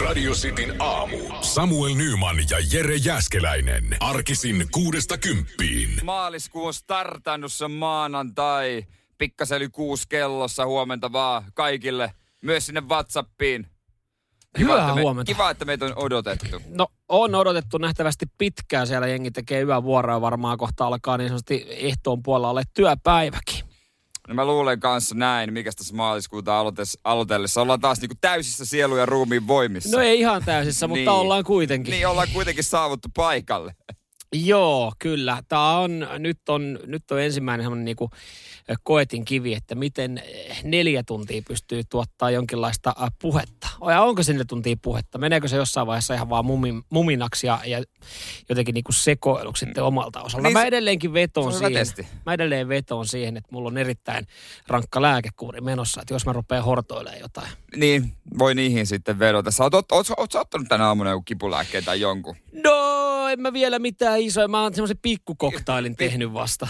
Radio Cityn aamu. Samuel Nyman ja Jere Jäskeläinen. Arkisin kuudesta kymppiin. Maaliskuu on startannut, se maanantai. Pikkasen yli kuusi kellossa huomenta vaan kaikille. Myös sinne Whatsappiin. Hyvää että me, huomenta. Kiva, että meitä on odotettu. No on odotettu nähtävästi pitkään. Siellä jengi tekee yövuoroa varmaan kohta alkaa niin sanotusti ehtoon puolella ole työpäiväkin. No mä luulen kanssa näin, mikä tässä maaliskuuta aloitellessa. Ollaan taas niinku täysissä sielu ja ruumiin voimissa. No ei ihan täysissä, mutta Niin. ollaan kuitenkin. Niin ollaan kuitenkin saavuttu paikalle. Joo, kyllä. Tämä on, nyt on, nyt on ensimmäinen semmoinen niinku koetin kivi, että miten eh, neljä tuntia pystyy tuottaa jonkinlaista puhetta. Ja onko se neljä tuntia puhetta? Meneekö se jossain vaiheessa ihan vaan mumin, muminaksi ja, ja jotenkin niinku sekoiluksi sitten omalta osalta? Niin mä edelleenkin vetoon siihen. testi. Mä edelleen vetoon siihen, että mulla on erittäin rankka lääkekuuri menossa, että jos mä rupean hortoilemaan jotain. Niin, voi niihin sitten vedota. Sä oot, oot, oot, oot sä ottanut tänä aamuna joku kipulääkkeen tai jonkun? No, en mä vielä mitään isoja. Mä oon semmoisen pikkukoktailin tehnyt vasta.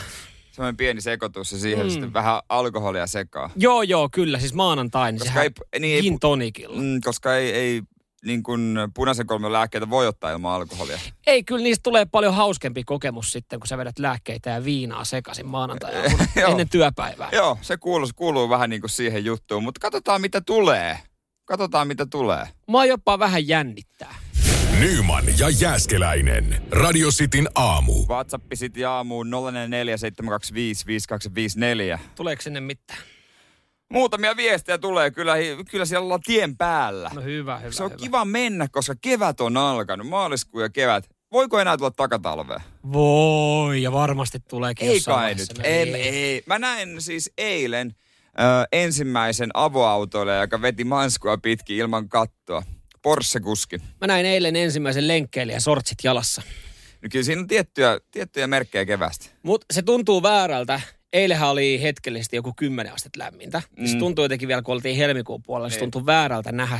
Semmoinen pieni sekoitus ja siihen Mm. sitten vähän alkoholia sekaa. Joo, joo, kyllä. Siis maanantain. Koska sehän ei- niin ei- gin tonicilla. Mm, koska ei, ei niin kuin punaisen kolmen lääkkeitä voi ottaa ilman alkoholia. Ei, kyllä niistä tulee paljon hauskempi kokemus sitten, kun sä vedät lääkkeitä ja viinaa sekaisin maanantai ennen työpäivää. Joo, se kuuluu, kuuluu vähän niin kuin siihen juttuun, mutta katsotaan mitä tulee. Katsotaan mitä tulee. Mua jopa vähän jännittää. Nyman ja Jäskeläinen. Radio Cityn aamu. WhatsApp sitten aamuun 0447255254. Tuleeko sinne mitään? Muutamia viestejä tulee, kyllä, kyllä siellä ollaan tien päällä. No hyvä, hyvä, se on hyvä. kiva mennä, koska kevät on alkanut, maaliskuu ja kevät. Voiko enää tulla takatalvea? Voi, ja varmasti tuleekin Ei kai nyt. Ei. ei. Mä näin siis eilen ö, ensimmäisen avoautoille, joka veti manskua pitkin ilman kattoa. Porsche-kuski. Mä näin eilen ensimmäisen lenkkeilijän sortsit jalassa. No kyllä siinä on tiettyjä, tiettyjä merkkejä kevästä. Mutta se tuntuu väärältä. Eilähän oli hetkellisesti joku 10 astetta lämmintä. Mm. Se tuntuu jotenkin vielä, kun oltiin helmikuun puolella, se Niin. tuntuu väärältä nähdä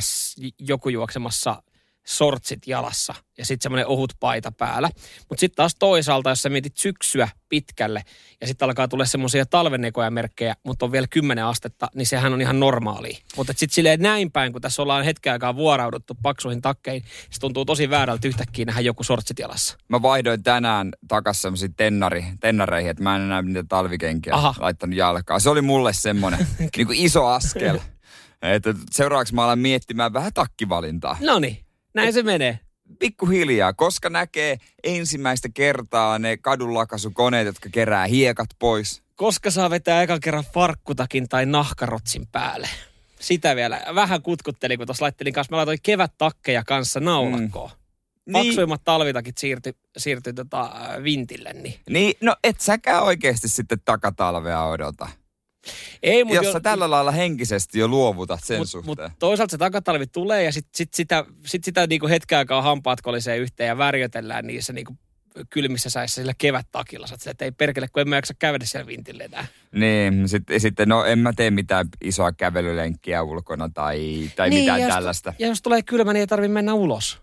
joku juoksemassa sortsit jalassa ja sitten semmoinen ohut paita päällä. Mutta sitten taas toisaalta, jos sä mietit syksyä pitkälle ja sitten alkaa tulla semmoisia talvenekoja merkkejä, mutta on vielä 10 astetta, niin sehän on ihan normaalia. Mutta sitten silleen näin päin, kun tässä ollaan hetken aikaa vuorauduttu paksuihin takkeihin, se tuntuu tosi väärältä yhtäkkiä nähdä joku sortsit jalassa. Mä vaihdoin tänään takas semmoisiin tennari, tennareihin, että mä en enää niitä talvikenkiä Aha. laittanut jalkaan. Se oli mulle semmoinen niin iso askel. Että seuraavaksi mä alan miettimään vähän takkivalintaa. No niin, näin se menee. pikkuhiljaa, koska näkee ensimmäistä kertaa ne kadunlakaisukoneet, jotka kerää hiekat pois. Koska saa vetää ekan kerran farkkutakin tai nahkarotsin päälle. Sitä vielä. Vähän kutkuttelin, kun tuossa laittelin kanssa. Mä laitoin kevättakkeja kanssa naulakkoon. Mm. Niin, Paksuimmat talvitakit siirtyi siirtyi tota, vintille. Niin. niin, no et säkään oikeasti sitten takatalvea odota. Ei, mut Jos jo- tällä lailla henkisesti jo luovutat sen mut, suhteen. mut toisaalta se takatalvi tulee ja sit, sit sitä, sit sitä niinku hetken aikaa hampaat kolisee yhteen ja värjötellään niissä niinku kylmissä säissä sillä kevättakilla. Sä että ei perkele, kun en mä jaksa käydä siellä vintille enää. Niin, sitten, sitten no en mä tee mitään isoa kävelylenkkiä ulkona tai, tai Niin, mitään ja jos- tällaista. Ja jos tulee kylmä, niin ei tarvi mennä ulos.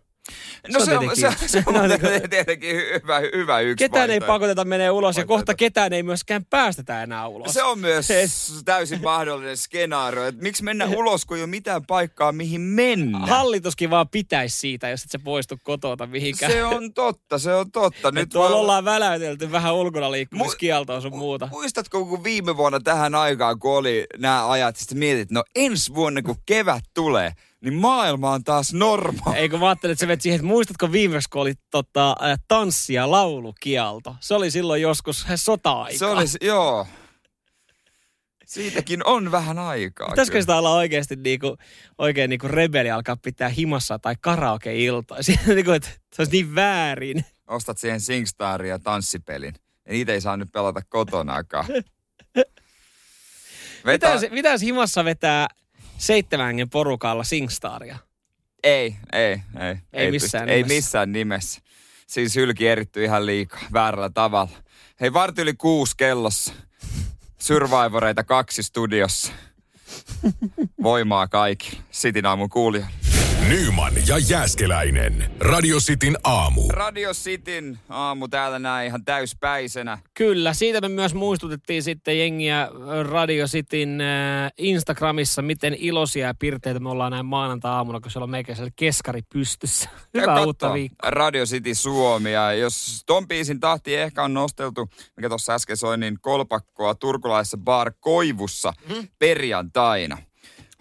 No se se on se, se on niin tietenkin hyvä, hyvä yksi Ketään ei vaihtoehto. pakoteta menee ulos ja Vaihtoehto. kohta ketään ei myöskään päästetä enää ulos. Se on myös täysin mahdollinen skenaario, että miksi mennä ulos, kun ei ole mitään paikkaa, mihin mennä. Hallituskin vaan pitäisi siitä, jos et se poistu kotota mihinkään. Se on totta, se on totta. Nyt tuolla ollaan väläytelty vähän ulkona liikkumiskieltoa sun muuta. Muistatko, kun viime vuonna tähän aikaan, kun oli nämä ajat, sitten mietit, no ensi vuonna, kun kevät tulee, niin maailma on taas normaali. Eikö mä ajattelin, että sä siihen, että muistatko viimeksi, kun oli tota, tanssi- ja laulukielto? Se oli silloin joskus sota-aikaa. Se olisi, joo. Siitäkin on vähän aikaa. Pitäisikö sitä olla oikeasti niinku, oikein niinku rebeli alkaa pitää himassa tai karaoke-iltoja? Siinä niinku, että se olisi niin väärin. Ostat siihen SingStarin ja tanssipelin. Ja niitä ei saa nyt pelata kotonaakaan. Jos, mitä himassa vetää seitsemän hengen porukalla Singstaria? Ei, ei, ei. Ei missään pysty. Ei missään nimessä. Siis hylki eritty ihan liikaa, väärällä tavalla. Hei, varti yli kuusi kellossa. Survivoreita kaksi studiossa. Voimaa kaikille. Sitin aamun kuulijoille. Nyman ja Jääskeläinen. Radio Cityn aamu. Radio Cityn aamu täällä näin ihan täyspäisenä. Kyllä, siitä me myös muistutettiin sitten jengiä Radio Cityn äh, Instagramissa, miten iloisia ja pirteitä me ollaan näin maanantai-aamuna, kun siellä on meikäisellä keskari pystyssä. Hyvää katso, uutta viikkoa. Radio City Suomi. Ja jos ton biisin tahti ehkä on nosteltu, mikä tuossa äsken soi, niin kolpakkoa turkulaisessa bar Koivussa Mhm. perjantaina.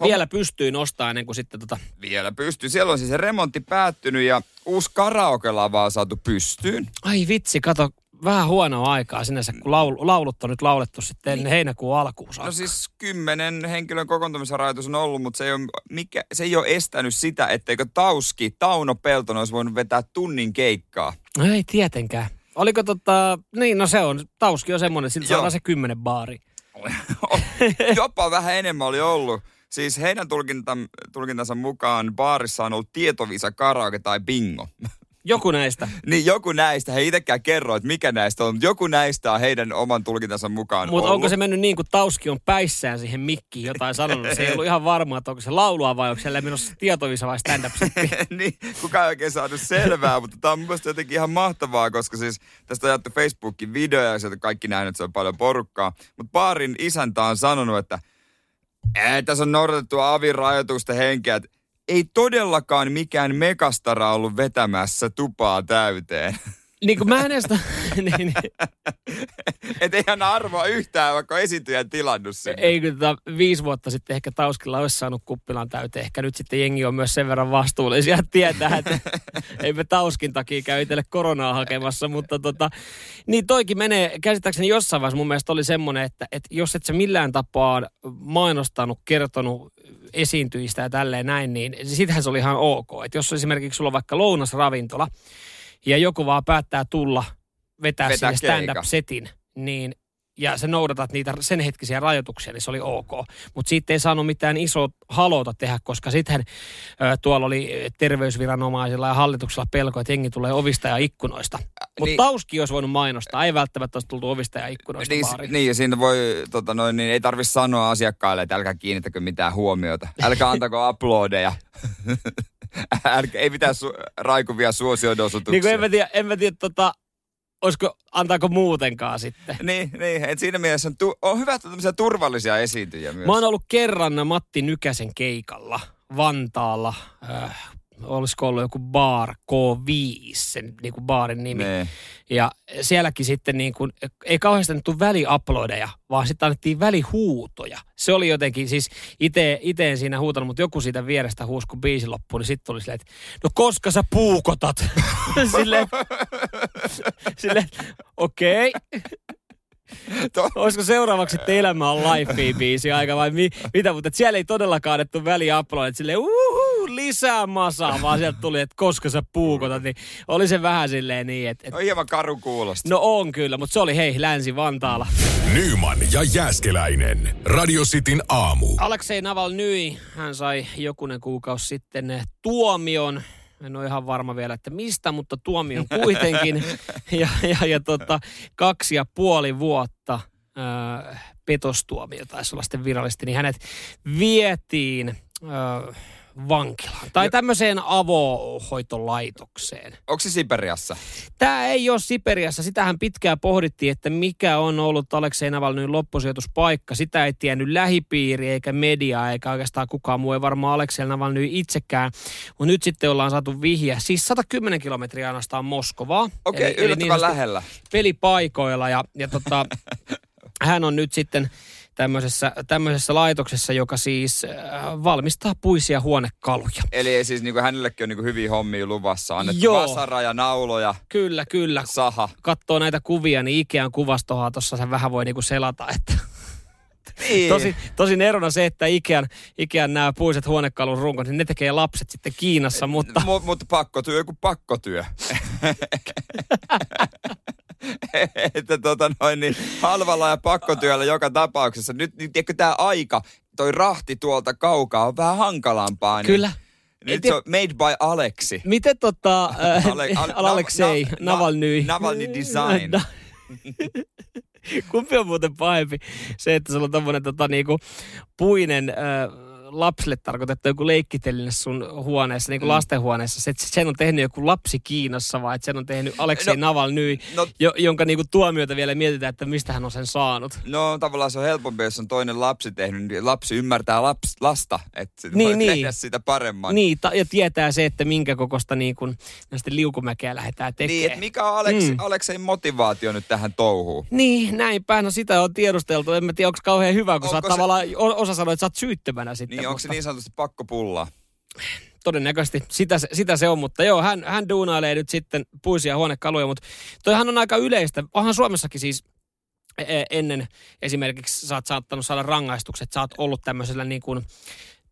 Vielä pystyy nostamaan ennen kuin sitten tota... Vielä pystyy. Siellä on siis remontti päättynyt ja uusi karaoke-lava on saatu pystyyn. Ai vitsi, kato, vähän huonoa aikaa sinänsä, kun laul, laulut on nyt laulettu sitten ennen heinäkuun alkuun saakka. No siis kymmenen henkilön kokoontumisrajoitus on ollut, mutta se ei, ole, mikä, se ei ole estänyt sitä, etteikö Tauski, Tauno Peltonen olisi voinut vetää tunnin keikkaa. No ei tietenkään. Oliko tota, niin no se on, Tauski on semmoinen, siltä saadaan se kymmenen baari. Jopa vähän enemmän oli ollut. Siis heidän tulkinta, tulkintansa mukaan baarissa on ollut tietovisa, karaoke tai bingo. Joku näistä. niin joku näistä, he itsekään kerro, että mikä näistä on, mutta joku näistä on heidän oman tulkintansa mukaan Mutta onko se mennyt niin kuin Tauski on päissään siihen mikkiin jotain sanonut? Se ei ollut ihan varma, että onko se laulua vai onko siellä menossa tietovisa vai stand-up setti. niin, kukaan ei oikein saanut selvää, mutta tämä on mun mielestä jotenkin ihan mahtavaa, koska siis tästä on jaettu Facebookin videoja ja sieltä kaikki nähnyt, että se on paljon porukkaa. Mutta baarin isäntä on sanonut, että ei, tässä on noudatettu avin rajoitusten henkeä, ei todellakaan mikään megastara ollut vetämässä tupaa täyteen. Niin kuin mä en edes... niin, niin. että ei hän arvoa yhtään, vaikka esiintyjän tilannut sen. Ei kun tota, viisi vuotta sitten ehkä Tauskilla olisi saanut kuppilan täyteen. Ehkä nyt sitten jengi on myös sen verran vastuullisia, että tietää, että ei me Tauskin takia käy itselle koronaa hakemassa. Mutta tota, niin toikin menee, käsittääkseni jossain vaiheessa mun mielestä oli semmoinen, että, että jos et sä millään tapaa mainostanut, kertonut esiintyjistä ja tälleen näin, niin sitähän se oli ihan ok. Että jos esimerkiksi sulla on vaikka lounasravintola ja joku vaan päättää tulla vetää, Vetää keikan. stand-up-setin, niin ja sä noudatat niitä sen hetkisiä rajoituksia, niin se oli ok. Mutta siitä ei saanut mitään isoa halota tehdä, koska sitten tuolla oli terveysviranomaisilla ja hallituksella pelko, että jengi tulee ovista ja ikkunoista. Mutta niin- Tauski olisi voinut mainostaa, ei välttämättä olisi tultu ovista ja ikkunoista Niin, baariin. niin, ja siinä voi, tota noin, niin ei tarvi sanoa asiakkaille, että älkää kiinnittäkö mitään huomiota. Älkää antako uploadeja. älkää, ei mitään su- raikuvia suosiodosutuksia. Niin kuin en mä tiedä, en mä tiedä tota, olisiko, antaako muutenkaan sitten. Niin, niin että siinä mielessä on, tu- on hyvä, että on tämmöisiä turvallisia esiintyjiä myös. Mä oon ollut kerran Matti Nykäsen keikalla Vantaalla. Äh, olisiko ollut joku Bar K5, sen niin kuin baarin nimi. Niin. Ja sielläkin sitten niin kuin, ei kauheasti annettu väliuploadeja, vaan sitten annettiin välihuutoja. Se oli jotenkin, siis itse en siinä huutanut, mutta joku siitä vierestä huusi, kun biisi loppui, niin sitten tuli silleen, että no koska sä puukotat? silleen, silleen okei. To- Olisiko seuraavaksi, että elämä on live biisi aika vai mi- mitä, mutta siellä ei todellakaan annettu väliuploadit silleen uhu, lisää masaa, vaan sieltä tuli, että koska sä puukotat, niin oli se vähän silleen niin, että, että on hieman karun kuulosta. No on kyllä, mutta se oli hei Länsi-Vantaalla. Nyman ja Jääskeläinen. Radio Cityn aamu. Aleksei Naval Nyi, hän sai jokunen kuukausi sitten tuomion. En ole ihan varma vielä, että mistä, mutta tuomion kuitenkin. ja, ja, ja tota, kaksi ja puoli vuotta äh, petostuomio taisi olla sitten virallisesti, niin hänet vietiin äh, vankilaan. Tai tämmöiseen avohoitolaitokseen. Onko se Siperiassa? Tämä ei ole Siperiassa. Sitähän pitkään pohdittiin, että mikä on ollut Aleksei Navalnyin loppusijoituspaikka. Sitä ei tiennyt lähipiiri eikä media eikä oikeastaan kukaan muu. Ei varmaan Aleksei Navalny itsekään. Mutta nyt sitten ollaan saatu vihje. Siis 110 kilometriä ainoastaan Moskovaa. Okei, okay, Eli- eli yllättävän niin lähellä. Pelipaikoilla ja, ja tota, hän on nyt sitten tämmöisessä, tämmöisessä laitoksessa, joka siis äh, valmistaa puisia huonekaluja. Eli siis niinku, hänellekin on niinku hyviä hommia luvassa. Annettu Joo. vasara ja nauloja, Kyllä, kyllä. saha. Katsoo näitä kuvia, niin Ikean kuvastoa tuossa sen vähän voi niinku selata, että Niin. Tosin, tosin erona se, että Ikean, Ikean nämä puiset huonekalun runkot, niin ne tekee lapset sitten Kiinassa, mutta Mutta mut pakkotyö, joku pakkotyö. että tota noin, niin halvalla ja pakkotyöllä joka tapauksessa. Nyt, nyt tiedätkö tämä aika, toi rahti tuolta kaukaa on vähän hankalampaa. Niin kyllä. Nyt se on made by Aleksi. Miten tota, äh, Ale- al- Aleksei, na- na- Navalny. Navalny design. Na- Kumpi on muuten pahempi? Se, että sulla on tommonen tota, niinku, puinen äh, lapsille tarkoitettu joku leikkiteline sun huoneessa, niin kuin Mm. lastenhuoneessa, se, sen on tehnyt joku lapsi Kiinassa vai että sen on tehnyt Aleksei No, Navalny, no- jo, jonka niin kuin tuomiota vielä mietitään, että mistä hän on sen saanut. No tavallaan se on helpompi, jos on toinen lapsi tehnyt, niin lapsi ymmärtää laps, lasta, että Niin, voi niin. tehdä sitä paremman. Niin, ta- ja tietää se, että minkä kokosta niin kuin, näistä liukumäkeä lähdetään tekemään. Niin, että mikä on Aleks, Mm. Aleksein motivaatio nyt tähän touhuun? Niin, näinpä. No sitä on tiedusteltu. En mä tiedä, onko kauhean hyvä, kun sä oot Onko se- tavallaan, osa sanoi, että sä oot syyttömänä sitten. Niin, onko se niin sanotusti pakko pullaa? Todennäköisesti sitä, se- sitä se on, mutta joo, hän, hän duunailee nyt sitten puisia huonekaluja, mutta toihan on aika yleistä. Onhan Suomessakin siis e- ennen esimerkiksi sä oot saattanut saada rangaistukset, sä oot ollut tämmöisellä niin kuin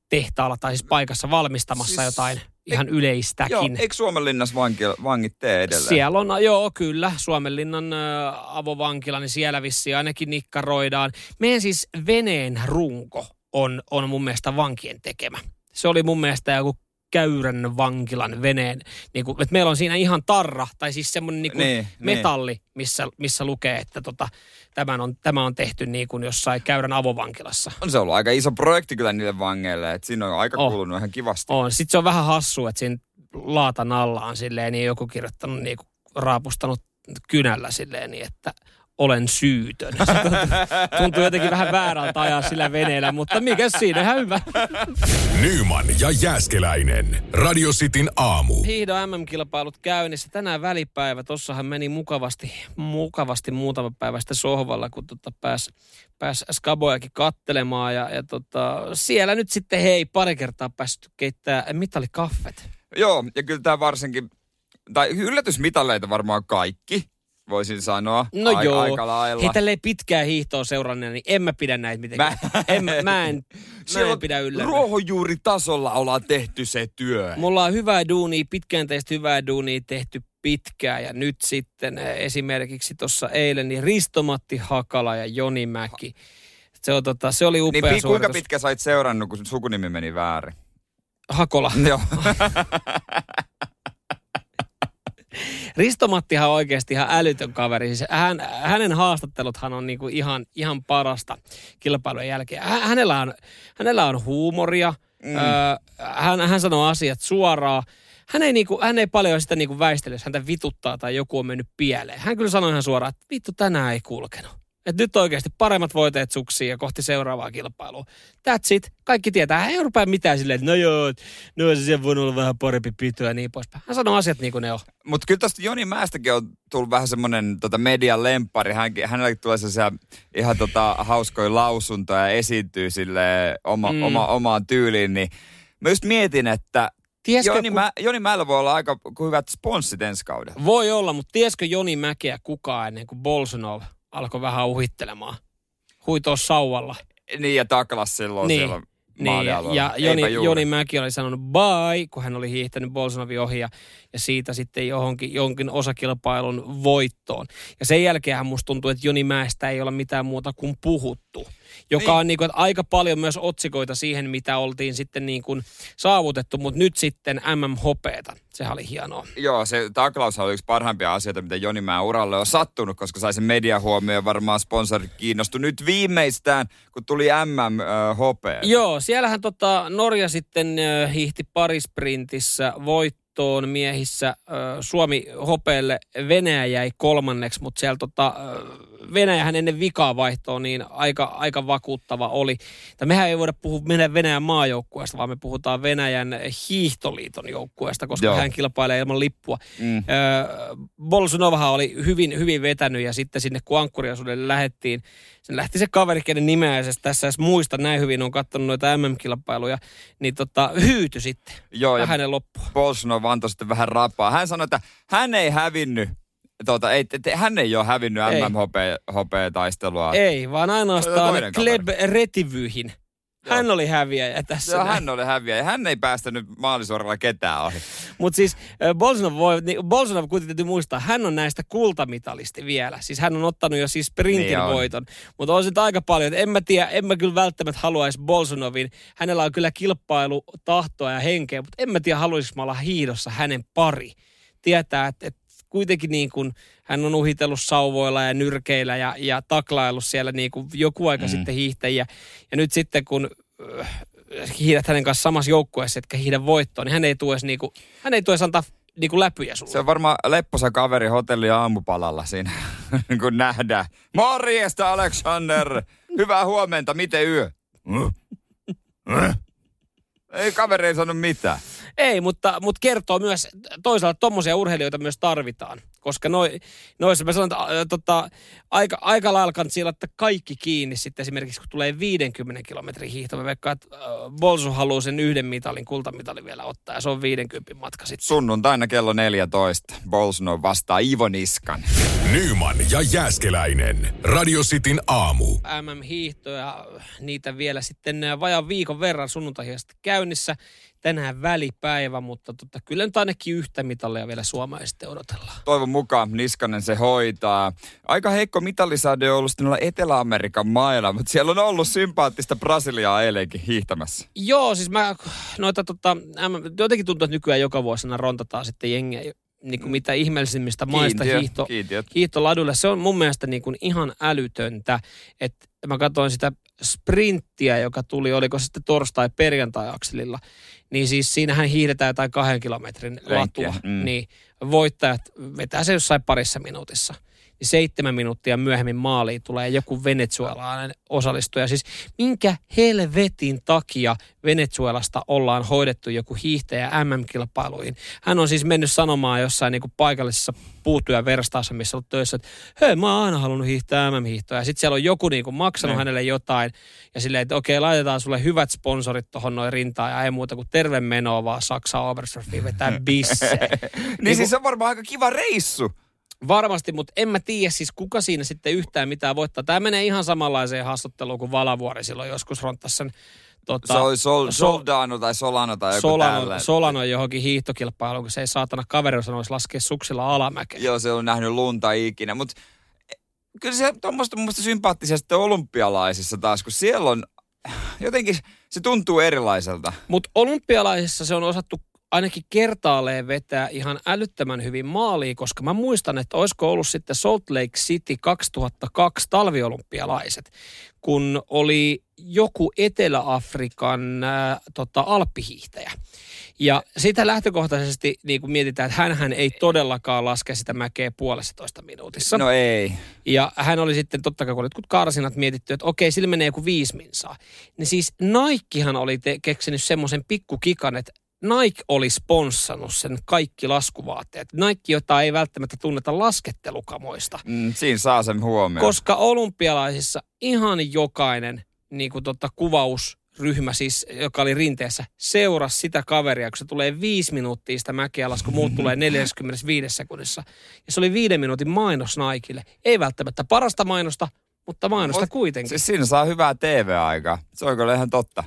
tehtaalla tai siis paikassa valmistamassa Siis- jotain ihan yleistäkin. Joo, eikö Suomenlinnassa vanki, vangit tee edelleen? Siellä on, joo kyllä, Suomenlinnan ä, avovankila, niin siellä vissiin ainakin nikkaroidaan. Meidän siis veneen runko on, on mun mielestä vankien tekemä. Se oli mun mielestä joku käyrän vankilan veneen, niin kuin, että meillä on siinä ihan tarra, tai siis semmoinen niin Niin, niin. metalli, missä, missä lukee, että tota, tämän on, tämä on tehty niin kuin jossain käyrän avovankilassa. On se ollut aika iso projekti kyllä niille vangeille, että siinä on aika Oh. kulunut ihan kivasti. On. Sitten se on vähän hassu, että siinä laatan alla on silleen niin joku kirjoittanut niin kuin raapustanut kynällä silleen niin, että olen syytön. Tuntuu, jotenkin vähän väärältä ajaa sillä veneellä, mutta mikä siinä ihan hyvä. Nyman ja Jääskeläinen. Radio Cityn aamu. Hiihdon MM-kilpailut käynnissä. Tänään välipäivä. Tossahan meni mukavasti, mukavasti muutama päivä sitten sohvalla, kun tota pääs, pääs Skabojakin kattelemaan. Ja, ja tota, siellä nyt sitten hei, pari kertaa päästy keittää mitalikaffet. Joo, ja kyllä tämä varsinkin, tai yllätysmitaleita varmaan kaikki, voisin sanoa. No aika, joo. Aika lailla. Hei, tälleen pitkää hiihtoa seuranneena, niin en mä pidä näitä mitenkään. Mä- en, mä, mä en, mä en pidä yllä. ruohonjuuritasolla ollaan tehty se työ. Mulla on hyvää duunia, pitkään teistä hyvää duunia tehty pitkään ja nyt sitten eh, esimerkiksi tuossa eilen niin Ristomatti Hakala ja Joni Mäki. Se, on, tota, se oli Niin upea pi- kuinka pitkä sait seurannut, kun sukunimi meni väärin? Hakola. Joo. Ristomattihan on oikeasti ihan älytön kaveri. Siis hän, hänen haastatteluthan on niinku ihan, ihan parasta kilpailujen jälkeen. Hä- Hänellä on, hänellä on huumoria. Mm. Öö, hän, hän sanoo asiat suoraan. Hän ei, niinku, hän ei paljon sitä niinku väistele, jos häntä vituttaa tai joku on mennyt pieleen. Hän kyllä sanoi ihan suoraan, että vittu tänään ei kulkenut. Et nyt oikeasti paremmat voiteet suksiin ja kohti seuraavaa kilpailua. That's it. Kaikki tietää. Hän ei rupea mitään silleen, että no joo, no se voi olla vähän parempi pito ja niin poispäin. Hän sanoo asiat niin kuin ne on. Mutta kyllä tuosta Joni Mäestäkin on tullut vähän semmoinen tota median lemppari. Hänkin, hänelläkin tulee sellaisia ihan tota, hauskoja lausuntoja ja esiintyy sille oma, Mm. oma, omaan tyyliin. Niin mä just mietin, että Tieskö, Joni, ku- Mä, Joni Mäellä voi olla aika hyvät sponssit ensi kaudella. Voi olla, mutta tieskö Joni Mäkeä kukaan ennen kuin Bolsonov alkoi vähän uhittelemaan? Huitoo sauvalla. Niin, ja taklas silloin Niin, siellä Niin, ja Joni. Joni Mäki oli sanonut bye, kun hän oli hiihtänyt Bolsonovin ohi ja, ja siitä sitten johonkin, jonkin osakilpailun voittoon. Ja sen jälkeen musta tuntuu, että Joni Mäestä ei ole mitään muuta kuin puhuttu. Joka Niin. on niin kuin, että aika paljon myös otsikoita siihen, mitä oltiin sitten niin kuin saavutettu, mutta nyt sitten MM-hopeeta. Sehän oli hienoa. Joo, se taklaus oli yksi parhaimpia asioita, mitä Joni Mää uralle on sattunut, koska sai sen mediahuomioon varmaan sponsorit kiinnostu nyt viimeistään, kun tuli MM äh. Joo, siellähän tota Norja sitten äh, hiihti parisprintissä voittoon miehissä. Äh, Suomi hopeelle, Venäjä jäi kolmanneksi, mutta siellä tota, äh, Venäjähän ennen vikaa vaihtoa niin aika, aika vakuuttava oli. Tai mehän ei voida puhua Venäjän maajoukkueesta, vaan me puhutaan Venäjän hiihtoliiton joukkueesta, koska Joo. hän kilpailee ilman lippua. Mm. Bolsonovahan oli hyvin, hyvin vetänyt ja sitten sinne kun ankkuriasuudelle lähettiin, sen lähti se kaveri, kenen nimeä tässä edes muista näin hyvin, on katsonut noita MM-kilpailuja, niin tota, hyyty sitten. Joo, ja Vähän loppua. Bolsonov antoi sitten vähän rapaa. Hän sanoi, että hän ei hävinnyt, tuota, ei, te, hän ei ole hävinnyt Ei. MM-hopea-taistelua. Ei, vaan ainoastaan Kleb Retivyhin. Hän oli häviäjä tässä. Joo, näin. hän oli häviä ja hän ei päästänyt maalisuoralla ketään ohi. Mutta siis Bolsonov, voi, niin Bolsonov kuitenkin täytyy muistaa, hän on näistä kultamitalisti vielä. Siis hän on ottanut jo siis sprintin Niin on. voiton. Mutta on nyt aika paljon. En mä tiedä, en mä kyllä välttämättä haluaisi Bolsonovin. Hänellä on kyllä kilpailu, tahtoa ja henkeä, mutta en mä tiedä, haluaisinko mä olla hiidossa hänen pari. Tietää, että, että kuitenkin niin kuin hän on uhitellut sauvoilla ja nyrkeillä ja, ja taklaillut siellä niin kuin joku aika mm. sitten hiihtäjiä. Ja nyt sitten kun äh, hiihdät hänen kanssa samassa joukkueessa, etkä hiihdä voittoon, niin hän ei tue niinku, hän ei edes antaa niinku läpyjä sulle. Se on varmaan lepposa kaveri hotelli aamupalalla siinä, kun nähdään. Morjesta, Alexander! Hyvää huomenta, miten yö? Ei kaveri ei sanonut mitään. Ei, mutta, mutta kertoo myös, toisaalta tommosia urheilijoita myös tarvitaan. Koska noi, noissa mä sanon, että äh, tota, aika, aika lailla kannattaa laittaa kaikki kiinni sitten esimerkiksi, kun tulee 50 kilometrin hiihto. Mä veikkaan, että äh, Bolsu haluaa sen yhden mitalin, kultamitalin vielä ottaa ja se on 50 matka sitten. Sunnuntaina kello 14. Bolsno vastaa Ivo Niskan. Nyman ja Jääskeläinen. Radio Cityn aamu. MM-hiihtoja, niitä vielä sitten äh, vajaan viikon verran sunnuntaihista käynnissä. Tänään välipäivä, mutta tota, kyllä nyt ainakin yhtä mitalia vielä suomalaisesti odotellaan. Toivon mukaan Niskanen se hoitaa. Aika heikko mitallisade on ollut sitten noilla Etelä-Amerikan mailla, mutta siellä on ollut sympaattista Brasiliaa eilenkin hiihtämässä. Joo, siis mä noita tota, jotenkin tuntuu, että nykyään joka vuosina rontataan sitten jengiä niin kuin mitä ihmeellisimmistä maista Kiintiö, hiihto, kiintiöt. hiihtoladulle. Se on mun mielestä niin kuin ihan älytöntä, että mä katsoin sitä sprinttiä, joka tuli, oliko sitten torstai perjantai akselilla, niin siis siinähän hiihdetään jotain kahden kilometrin latua, mm. niin voittajat vetää se jossain parissa minuutissa. Niin seitsemän minuuttia myöhemmin maaliin tulee joku venezuelalainen osallistuja. Siis minkä helvetin takia Venezuelasta ollaan hoidettu joku hiihtäjä MM-kilpailuihin? Hän on siis mennyt sanomaan jossain niin kuin paikallisessa puutyöverstaassa, missä on töissä, että hei, mä oon aina halunnut hiihtää MM-hiihtoa. Ja sitten siellä on joku niin kuin maksanut Niin. hänelle jotain ja silleen, että okei, laitetaan sulle hyvät sponsorit tuohon noin rintaan ja ei muuta kuin terve menoa vaan Saksa Oversurfiin vetää bisse. Niin siis se on varmaan aika kiva reissu. Varmasti, mutta en mä tiedä siis kuka siinä sitten yhtään mitään voittaa. Tämä menee ihan samanlaiseen haastatteluun kuin Valavuori silloin joskus ronttasi sen tota, Se oli sol, Sol- Soldano tai Solano tai joku Solano, tällainen. Solano johonkin hiihtokilpailuun, kun se ei saatana kaveri sanoisi laskea suksilla alamäkeen. Joo, se on nähnyt lunta ikinä, mutta kyllä se tuommoista mun mielestä sitten olympialaisissa taas, kun siellä on jotenkin, se tuntuu erilaiselta. Mutta olympialaisissa se on osattu ainakin kertaalleen vetää ihan älyttömän hyvin maaliin, koska mä muistan, että olisiko ollut sitten Salt Lake City 2002 talviolympialaiset, kun oli joku Etelä-Afrikan äh, tota, alppihiihtäjä. Ja sitä lähtökohtaisesti niin kun mietitään, että hän ei todellakaan laske sitä mäkeä puolestatoista minuutissa. No ei. Ja hän oli sitten, totta kai kun oli karsinat mietitty, että okei, sillä menee joku viisi minsaa. Niin siis Nikehan oli te- keksinyt semmoisen pikkukikan, että Nike oli sponssannut sen kaikki laskuvaatteet. Nike, jota ei välttämättä tunneta laskettelukamoista. Mm, siinä saa sen huomioon. Koska olympialaisissa ihan jokainen niin kuin tota, kuvausryhmä, siis, joka oli rinteessä, seurasi sitä kaveria, kun se tulee viisi minuuttia sitä mäkeä alas, kun muut tulee 45 sekunnissa. Ja se oli viiden minuutin mainos Nikelle. Ei välttämättä parasta mainosta, mutta mainosta Mut kuitenkin. Siis siinä saa hyvää TV-aikaa. Se on kyllä ihan totta.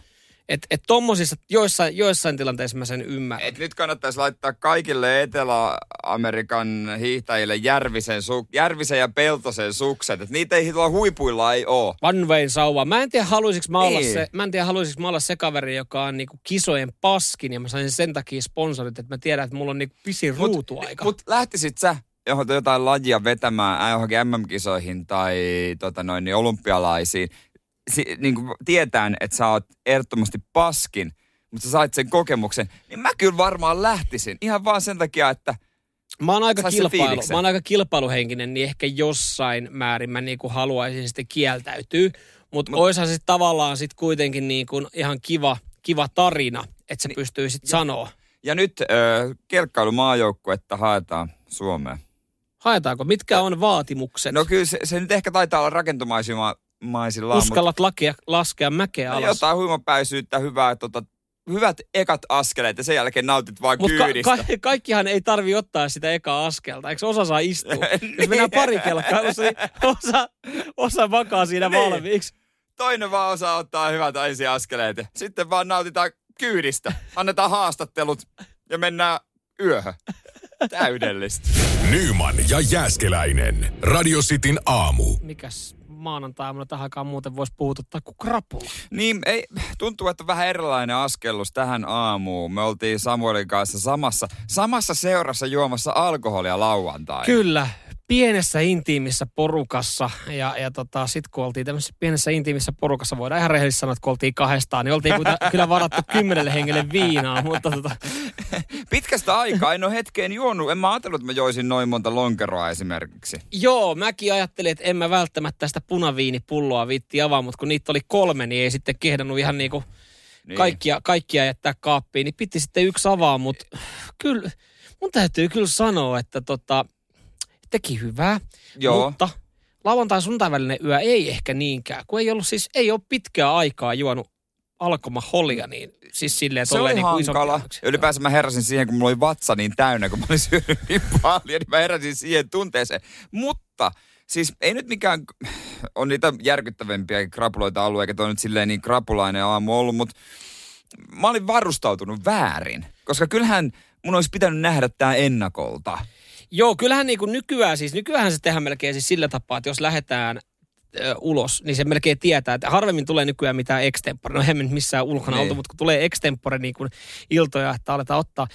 Että et tommosissa, joissain, joissain tilanteissa mä sen ymmärrän. Et nyt kannattaisi laittaa kaikille Etelä-Amerikan hiihtäjille Järvisen, su- Järvisen ja Peltosen sukset. Et niitä ei tuolla huipuilla ei oo. Van Vein sauva. Mä en tiedä, haluaisinko mä olla Niin. se, mä en tiedä, haluaisinko mä olla se kaveri, joka on niinku kisojen paskin ja mä sain sen takia sponsorit, että mä tiedän, että mulla on niinku pisin ruutuaika. Mut lähtisit sä johon jotain lajia vetämään äh, johonkin MM-kisoihin tai tota noin, niin olympialaisiin, si, niin kuin tietään, että sä oot ehdottomasti paskin, mutta sä sait sen kokemuksen, niin mä kyllä varmaan lähtisin. Ihan vaan sen takia, että Mä oon aika, kilpailu, mä oon aika kilpailuhenkinen, niin ehkä jossain määrin mä niinku haluaisin sitten kieltäytyä. Mutta Mut, oishan se tavallaan sitten kuitenkin niinku ihan kiva, kiva tarina, että sä niin, pystyisit sanoa. ja nyt äh, kelkkailumaajoukkuetta haetaan Suomeen. Haetaanko? Mitkä on vaatimukset? No kyllä se, se nyt ehkä taitaa olla rakentumaisillaan, Uskallat lakia, laskea mäkeä mutta alas. jotain huimapäisyyttä, hyvää, tota, hyvät ekat askeleet ja sen jälkeen nautit vaan Mutta ka- kyydistä. ka- kaikkihan ei tarvi ottaa sitä ekaa askelta. Eikö osa saa istua? Jos mennään pari kelkkailussa, niin osa, osa makaa siinä Niin. valmiiksi. Toinen vaan osaa ottaa hyvät ensiaskeleet. ja Sitten vaan nautitaan kyydistä. Annetaan haastattelut ja mennään yöhön. Täydellistä. Nyman ja Jääskeläinen. Radio Cityn aamu. Mikäs maanantaina tähän aikaan muuten voisi puhututtaa kuin krapula? Niin, ei, tuntuu, että vähän erilainen askellus tähän aamuun. Me oltiin Samuelin kanssa samassa, samassa seurassa juomassa alkoholia lauantai. Kyllä. Pienessä intiimissä porukassa ja, ja tota, sitten kun oltiin tämmöisessä pienessä intiimissä porukassa, voidaan ihan rehellisesti sanoa, että kun oltiin kahdestaan, niin oltiin kyllä varattu kymmenelle hengelle viinaa, mutta tota, Pitkästä aikaa en ole hetkeen juonut. En mä ajatellut, että mä joisin noin monta lonkeroa esimerkiksi. Joo, mäkin ajattelin, että en mä välttämättä tästä punaviinipulloa viitti avaa, mutta kun niitä oli kolme, niin ei sitten kehdannut ihan niinku niin. kaikkia, kaikkia jättää kaappiin, niin piti sitten yksi avaa, mutta kyllä, mun täytyy kyllä sanoa, että tota, teki hyvää, Joo. mutta lauantai sunnuntai välinen yö ei ehkä niinkään, kun ei ollut siis, ei ole pitkää aikaa juonut alkoma holia, niin siis silleen, Se oli niin hankala. Ylipäänsä mä heräsin siihen, kun mulla oli vatsa niin täynnä, kun mä olin syönyt niin paljon, niin mä heräsin siihen tunteeseen. Mutta siis ei nyt mikään, on niitä järkyttävämpiä krapuloita ollut, eikä toi nyt silleen niin krapulainen aamu ollut, mutta mä olin varustautunut väärin. Koska kyllähän mun olisi pitänyt nähdä tää ennakolta. Joo, kyllähän niin kuin nykyään, siis nykyään se tehdään melkein siis sillä tapaa, että jos lähdetään ö, ulos, niin se melkein tietää, että harvemmin tulee nykyään mitään extempore. No eihän missään ulkona Niin. oltu, mutta kun tulee extempore niin kuin iltoja, että aletaan ottaa,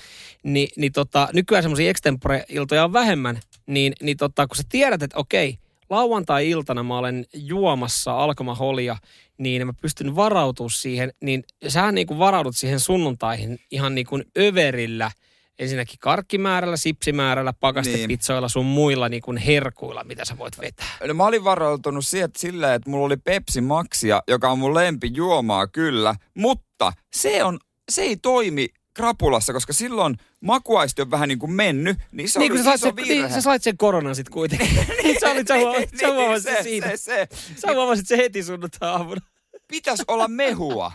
niin, niin tota, nykyään semmoisia extempore-iltoja on vähemmän, niin, niin tota, kun sä tiedät, että okei, lauantai-iltana mä olen juomassa alkomaholia, niin mä pystyn varautumaan siihen, niin sähän niin kuin varaudut siihen sunnuntaihin ihan niin kuin överillä, ensinnäkin karkkimäärällä, sipsimäärällä, pakastepizzoilla, sun muilla niin kuin herkuilla, mitä sä voit vetää. No mä olin varautunut siihen silleen, että mulla oli Pepsi Maxia, joka on mun lempijuomaa kyllä, mutta se, on, se ei toimi krapulassa, koska silloin makuaisti on vähän niin kuin mennyt, niin se niin kun sä sait, sen, virhe. niin, sä sait sen koronan sit kuitenkin. niin sä olit, sä, huomasit, sä Niin, huomasit se, se, siinä. se, se. Sä huomasit se heti sunnuntai-aamuna. Pitäisi olla mehua.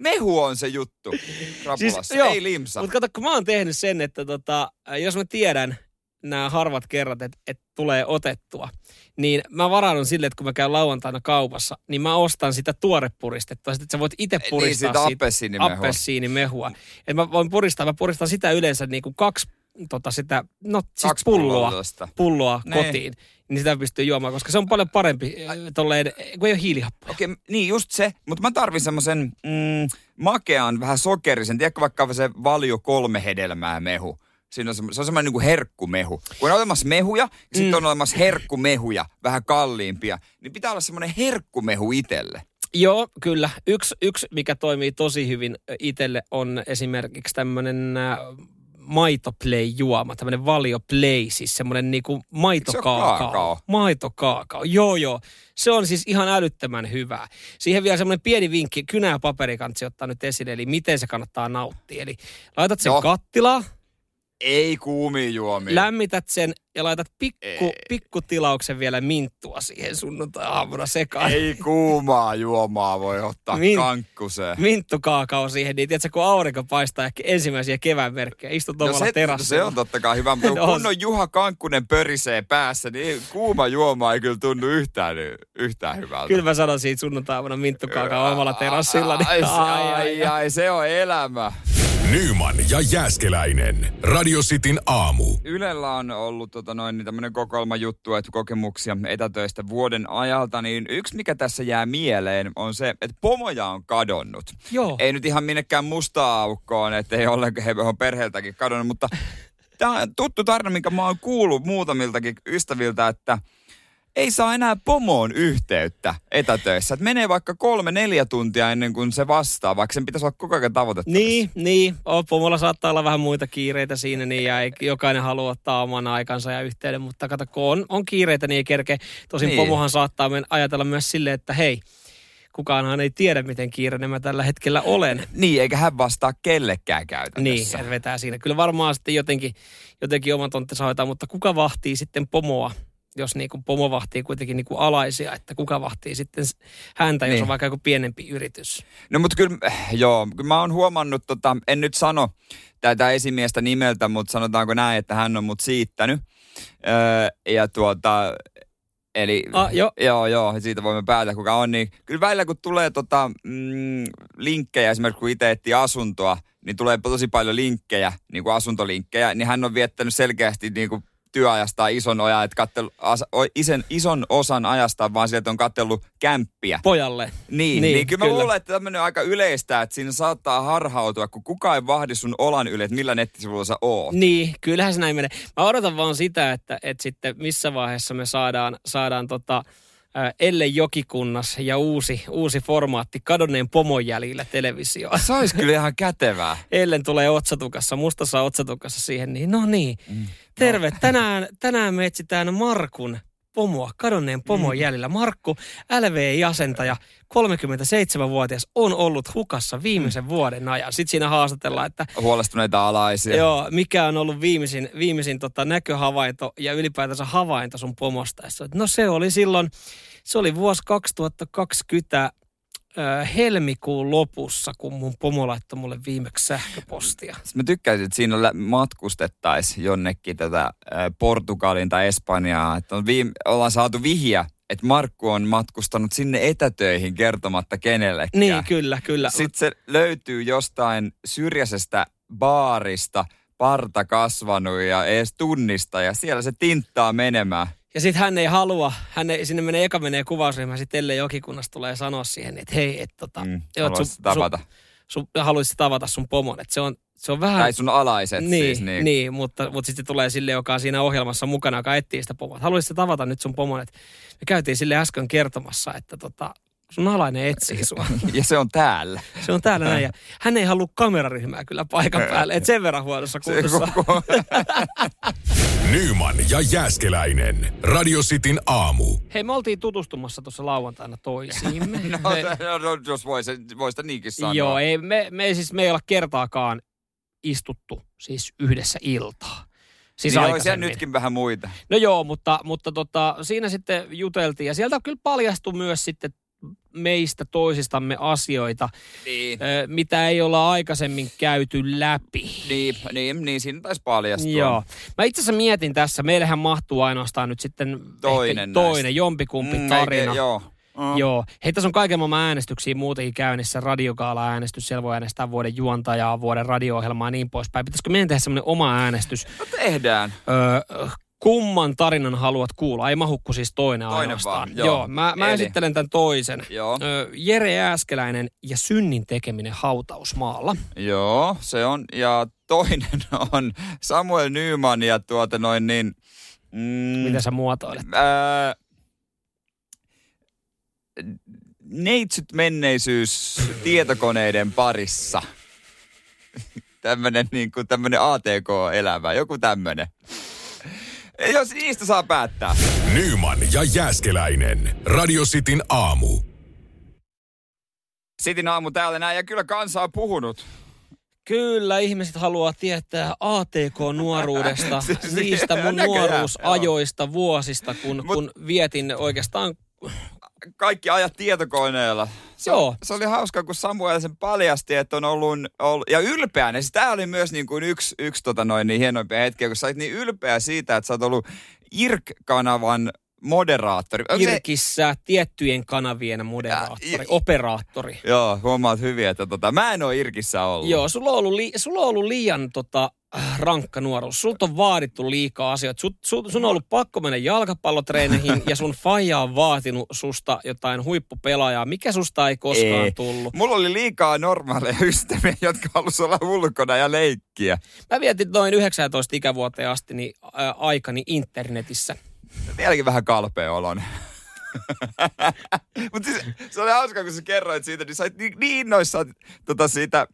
Mehu on se juttu krapulassa, Siis, joo, ei limsa. Mutta kato, kun mä oon tehnyt sen, että tota, jos mä tiedän nämä harvat kerrat, että et tulee otettua, niin mä varaudun sille, että kun mä käyn lauantaina kaupassa, niin mä ostan sitä tuorepuristettua, sit, että sä voit itse Niin, puristaa sitä siitä appelsiinimehua. appelsiinimehua. Et mä voin puristaa, mä puristan sitä yleensä niin kuin kaksi tota sitä, no siis Kaksi pulloa, pulloa pulloa Nee. kotiin, niin sitä pystyy juomaan, koska se on paljon parempi tolleen, kun ei ole hiilihappoja. Okei, niin just se, mutta mä tarvin semmoisen mm, makean, vähän sokerisen, tiedätkö vaikka se valio kolme hedelmää mehu. Siinä on se, se on semmoinen niin kuin herkkumehu. Kun on olemassa mehuja, ja sitten Mm. on olemassa herkkumehuja, vähän kalliimpia, niin pitää olla semmoinen herkkumehu itselle. Joo, kyllä. Yksi, yksi, mikä toimii tosi hyvin itselle, on esimerkiksi tämmöinen maitoplay-juoma, tämmöinen valioplay, siis semmoinen niinku maitokaakao. kaakao? Maitokaakao, joo joo. Se on siis ihan älyttömän hyvää. Siihen vielä semmoinen pieni vinkki, kynä ja paperikantsi ottaa nyt esille, eli miten se kannattaa nauttia. Eli laitat sen No. kattilaan, Ei kuumia juomia. lämmität sen ja laitat pikku, pikkutilauksen vielä minttua siihen sunnuntai-aamuna sekaan. Ei kuumaa juomaa voi ottaa Min- kankkuseen. minttukaakao siihen, niin tiedätkö, kun aurinko paistaa ehkä ensimmäisiä kevään merkkejä, istut No omalla se, terassilla. se on totta kai hyvä, mutta kun No, kunnon Juha Kankkunen pörisee päässä, niin kuuma juoma ei kyllä tunnu yhtään, yhtään hyvältä. Kyllä mä sanon siitä sunnuntaivana minttukaakao omalla terassilla. Niin, Ai, ai, ai, ai, se on elämä. Nyman ja Jääskeläinen. Radio Cityn aamu. Ylellä on ollut tota noin, niin tämmöinen kokoelma juttu, että kokemuksia etätöistä vuoden ajalta, niin yksi mikä tässä jää mieleen on se, että pomoja on kadonnut. Joo. Ei nyt ihan minnekään mustaa aukkoon, että ei ollenkaan he on perheeltäkin kadonnut, mutta tämä on tuttu tarina, minkä mä oon kuullut muutamiltakin ystäviltä, että ei saa enää pomoon yhteyttä etätöissä. Et menee vaikka kolme, neljä tuntia ennen kuin se vastaa, vaikka sen pitäisi olla koko ajan tavoitettavissa. Niin, niin. Pomolla saattaa olla vähän muita kiireitä siinä, niin ja ei, jokainen haluaa ottaa oman aikansa ja yhteyden, mutta kato, kun on, on kiireitä, niin ei kerke. Tosin Niin. niin. pomohan saattaa men, ajatella myös silleen, että hei, kukaanhan ei tiedä, miten kiireinen mä tällä hetkellä olen. Niin, eikä hän vastaa kellekään Niin, käytännössä. se vetää siinä. Kyllä varmaan sitten jotenkin, jotenkin oman tonttinsa hoitaa, mutta kuka vahtii sitten pomoa, jos niin kuin pomo vahtii kuitenkin niin kuin alaisia, että kuka vahtii sitten häntä, jos Niin. on vaikka joku pienempi yritys. No mutta kyllä, joo, kyllä mä oon huomannut, tota, en nyt sano tätä esimiestä nimeltä, mutta sanotaanko näin, että hän on mut siittänyt. Öö, ja tuota, eli Ah, joo. joo, joo, siitä voimme päätä kuka on, niin kyllä välillä kun tulee tota, mm, linkkejä, esimerkiksi kun itse etsii asuntoa, niin tulee tosi paljon linkkejä, niin kuin asuntolinkkejä, niin hän on viettänyt selkeästi niin kuin työajasta ison ojan, että kattelu, as, o, isen, ison osan ajasta vaan sieltä on kattellut kämppiä. Pojalle. Niin, niin, niin kyllä, kyllä mä luulen, että tämmöinen aika yleistä, että siinä saattaa harhautua, kun kukaan ei vahdi sun olan yli, että millä nettisivuilla sä oot. Niin, kyllähän se näin menee. Mä odotan vaan sitä, että, että sitten missä vaiheessa me saadaan, saadaan tota, Elle Jokikunnas ja uusi, uusi formaatti kadonneen pomon jäljillä televisioon. Se olisi kyllä ihan kätevää. Ellen tulee otsatukassa, mustassa otsatukassa siihen, niin no niin. Mm. Terve, no. tänään, tänään me etsitään Markun pomoa, kadonneen pomon mm. jäljellä. Markku, LV-asentaja, 37-vuotias, on ollut hukassa viimeisen mm. vuoden ajan. Sitten siinä haastatellaan, että... Huolestuneita alaisia. Joo, mikä on ollut viimeisin, viimeisin tota, näköhavainto ja ylipäätänsä havainto sun pomosta. No se oli silloin, se oli vuosi 2020 helmikuun lopussa, kun mun pomo laittoi mulle viimeksi sähköpostia. Mä tykkäisin, että siinä matkustettaisiin jonnekin tätä Portugalin tai Espanjaa. Että on viime, ollaan saatu vihja, että Markku on matkustanut sinne etätöihin kertomatta kenellekään. Niin, kyllä, kyllä. Sitten se löytyy jostain syrjäisestä baarista, parta kasvanut ja edes tunnista ja siellä se tinttaa menemään. Ja sitten hän ei halua, hän ei, sinne menee, eka menee kuvausryhmä, sitten ellei jokikunnasta tulee sanoa siihen, että hei, että tota, mm, joo, sun, tavata. Sun, sun, haluaisit tavata sun pomon, että se on, se on vähän... Tai sun alaiset niin, siis. Niin, niin mutta, mutta sitten tulee sille, joka on siinä ohjelmassa mukana, joka etsii sitä pomoa. Haluaisit tavata nyt sun pomon, että me käytiin sille äsken kertomassa, että tota, sun alainen etsii sua. ja se on täällä. Se on täällä näin. Ja hän ei halua kameraryhmää kyllä paikan päälle. Et sen verran huonossa kuntossa. Nyman ja Jääskeläinen. Radio Cityn aamu. Hei, me oltiin tutustumassa tuossa lauantaina toisiimme. no, me... no, no, jos voisi vois niinkin sanoa. Joo, ei, me, me, siis, me ei olla kertaakaan istuttu siis yhdessä iltaa. Siis niin olisi nytkin vähän muita. No joo, mutta, mutta tota, siinä sitten juteltiin ja sieltä kyllä paljastui myös sitten meistä toisistamme asioita, niin. mitä ei olla aikaisemmin käyty läpi. Niin, niin, niin siinä taisi paljastua. Joo. Mä itse asiassa mietin tässä, meillähän mahtuu ainoastaan nyt sitten toinen, toinen jompikumpi mm, tarina. Eikä, joo. Mm. Joo. Hei, tässä on kaiken maailman äänestyksiä muutenkin käynnissä. Radiogaala-äänestys, siellä voi äänestää vuoden juontajaa, vuoden radio-ohjelmaa ja niin poispäin. Pitäisikö meidän tehdä semmoinen oma äänestys? No tehdään. Öö, kumman tarinan haluat kuulla? Ei mahukku siis toinen, toinen ainoastaan. Vaan, joo. joo, mä, mä esittelen tämän toisen. Joo. Ö, Jere Ääskeläinen ja synnin tekeminen hautausmaalla. Joo, se on. Ja toinen on Samuel Nyman ja tuota noin niin... Mm, Miten sä muotoilet? Ää, neitsyt menneisyys tietokoneiden parissa. tämmönen niin kuin tämmönen ATK-elämä, joku tämmönen. Jos niistä saa päättää. Nyman ja Jääskeläinen. Radio Cityn aamu. Sitin aamu täällä näin ja kyllä kansa on puhunut. Kyllä, ihmiset haluaa tietää ATK-nuoruudesta, siis niistä mun nuoruusajoista, vuosista, kun, Mut, kun vietin oikeastaan kaikki ajat tietokoneella. Se, Joo. Se oli hauska, kun Samuel sen paljasti, että on ollut, ollut ja ylpeänä. Siis tämä oli myös niin kuin yksi, yksi tota noin, niin hienoimpia hetkiä, kun sä olit niin ylpeä siitä, että sä oot ollut IRK-kanavan moderaattori. Irkissä se... tiettyjen kanavien moderaattori, ja, operaattori. Joo, huomaat hyvin, että tota, mä en ole Irkissä ollut. Joo, sulla on ollut, li, sulla on ollut liian tota, rankka nuoruus. Sulta on vaadittu liikaa asioita. Sun, sun, sun on ollut pakko mennä jalkapallotreeneihin ja sun faija on vaatinut susta jotain huippupelaajaa. Mikä susta ei koskaan ei. tullut? Mulla oli liikaa normaaleja ystäviä, jotka halusivat olla ulkona ja leikkiä. Mä vietin noin 19 ikävuoteen asti niin, ää, aikani internetissä. Vieläkin vähän kalpea olon. Mutta siis, se oli hauska, kun sä kerroit siitä, niin sä oot niin, niin innoissaan tota siitä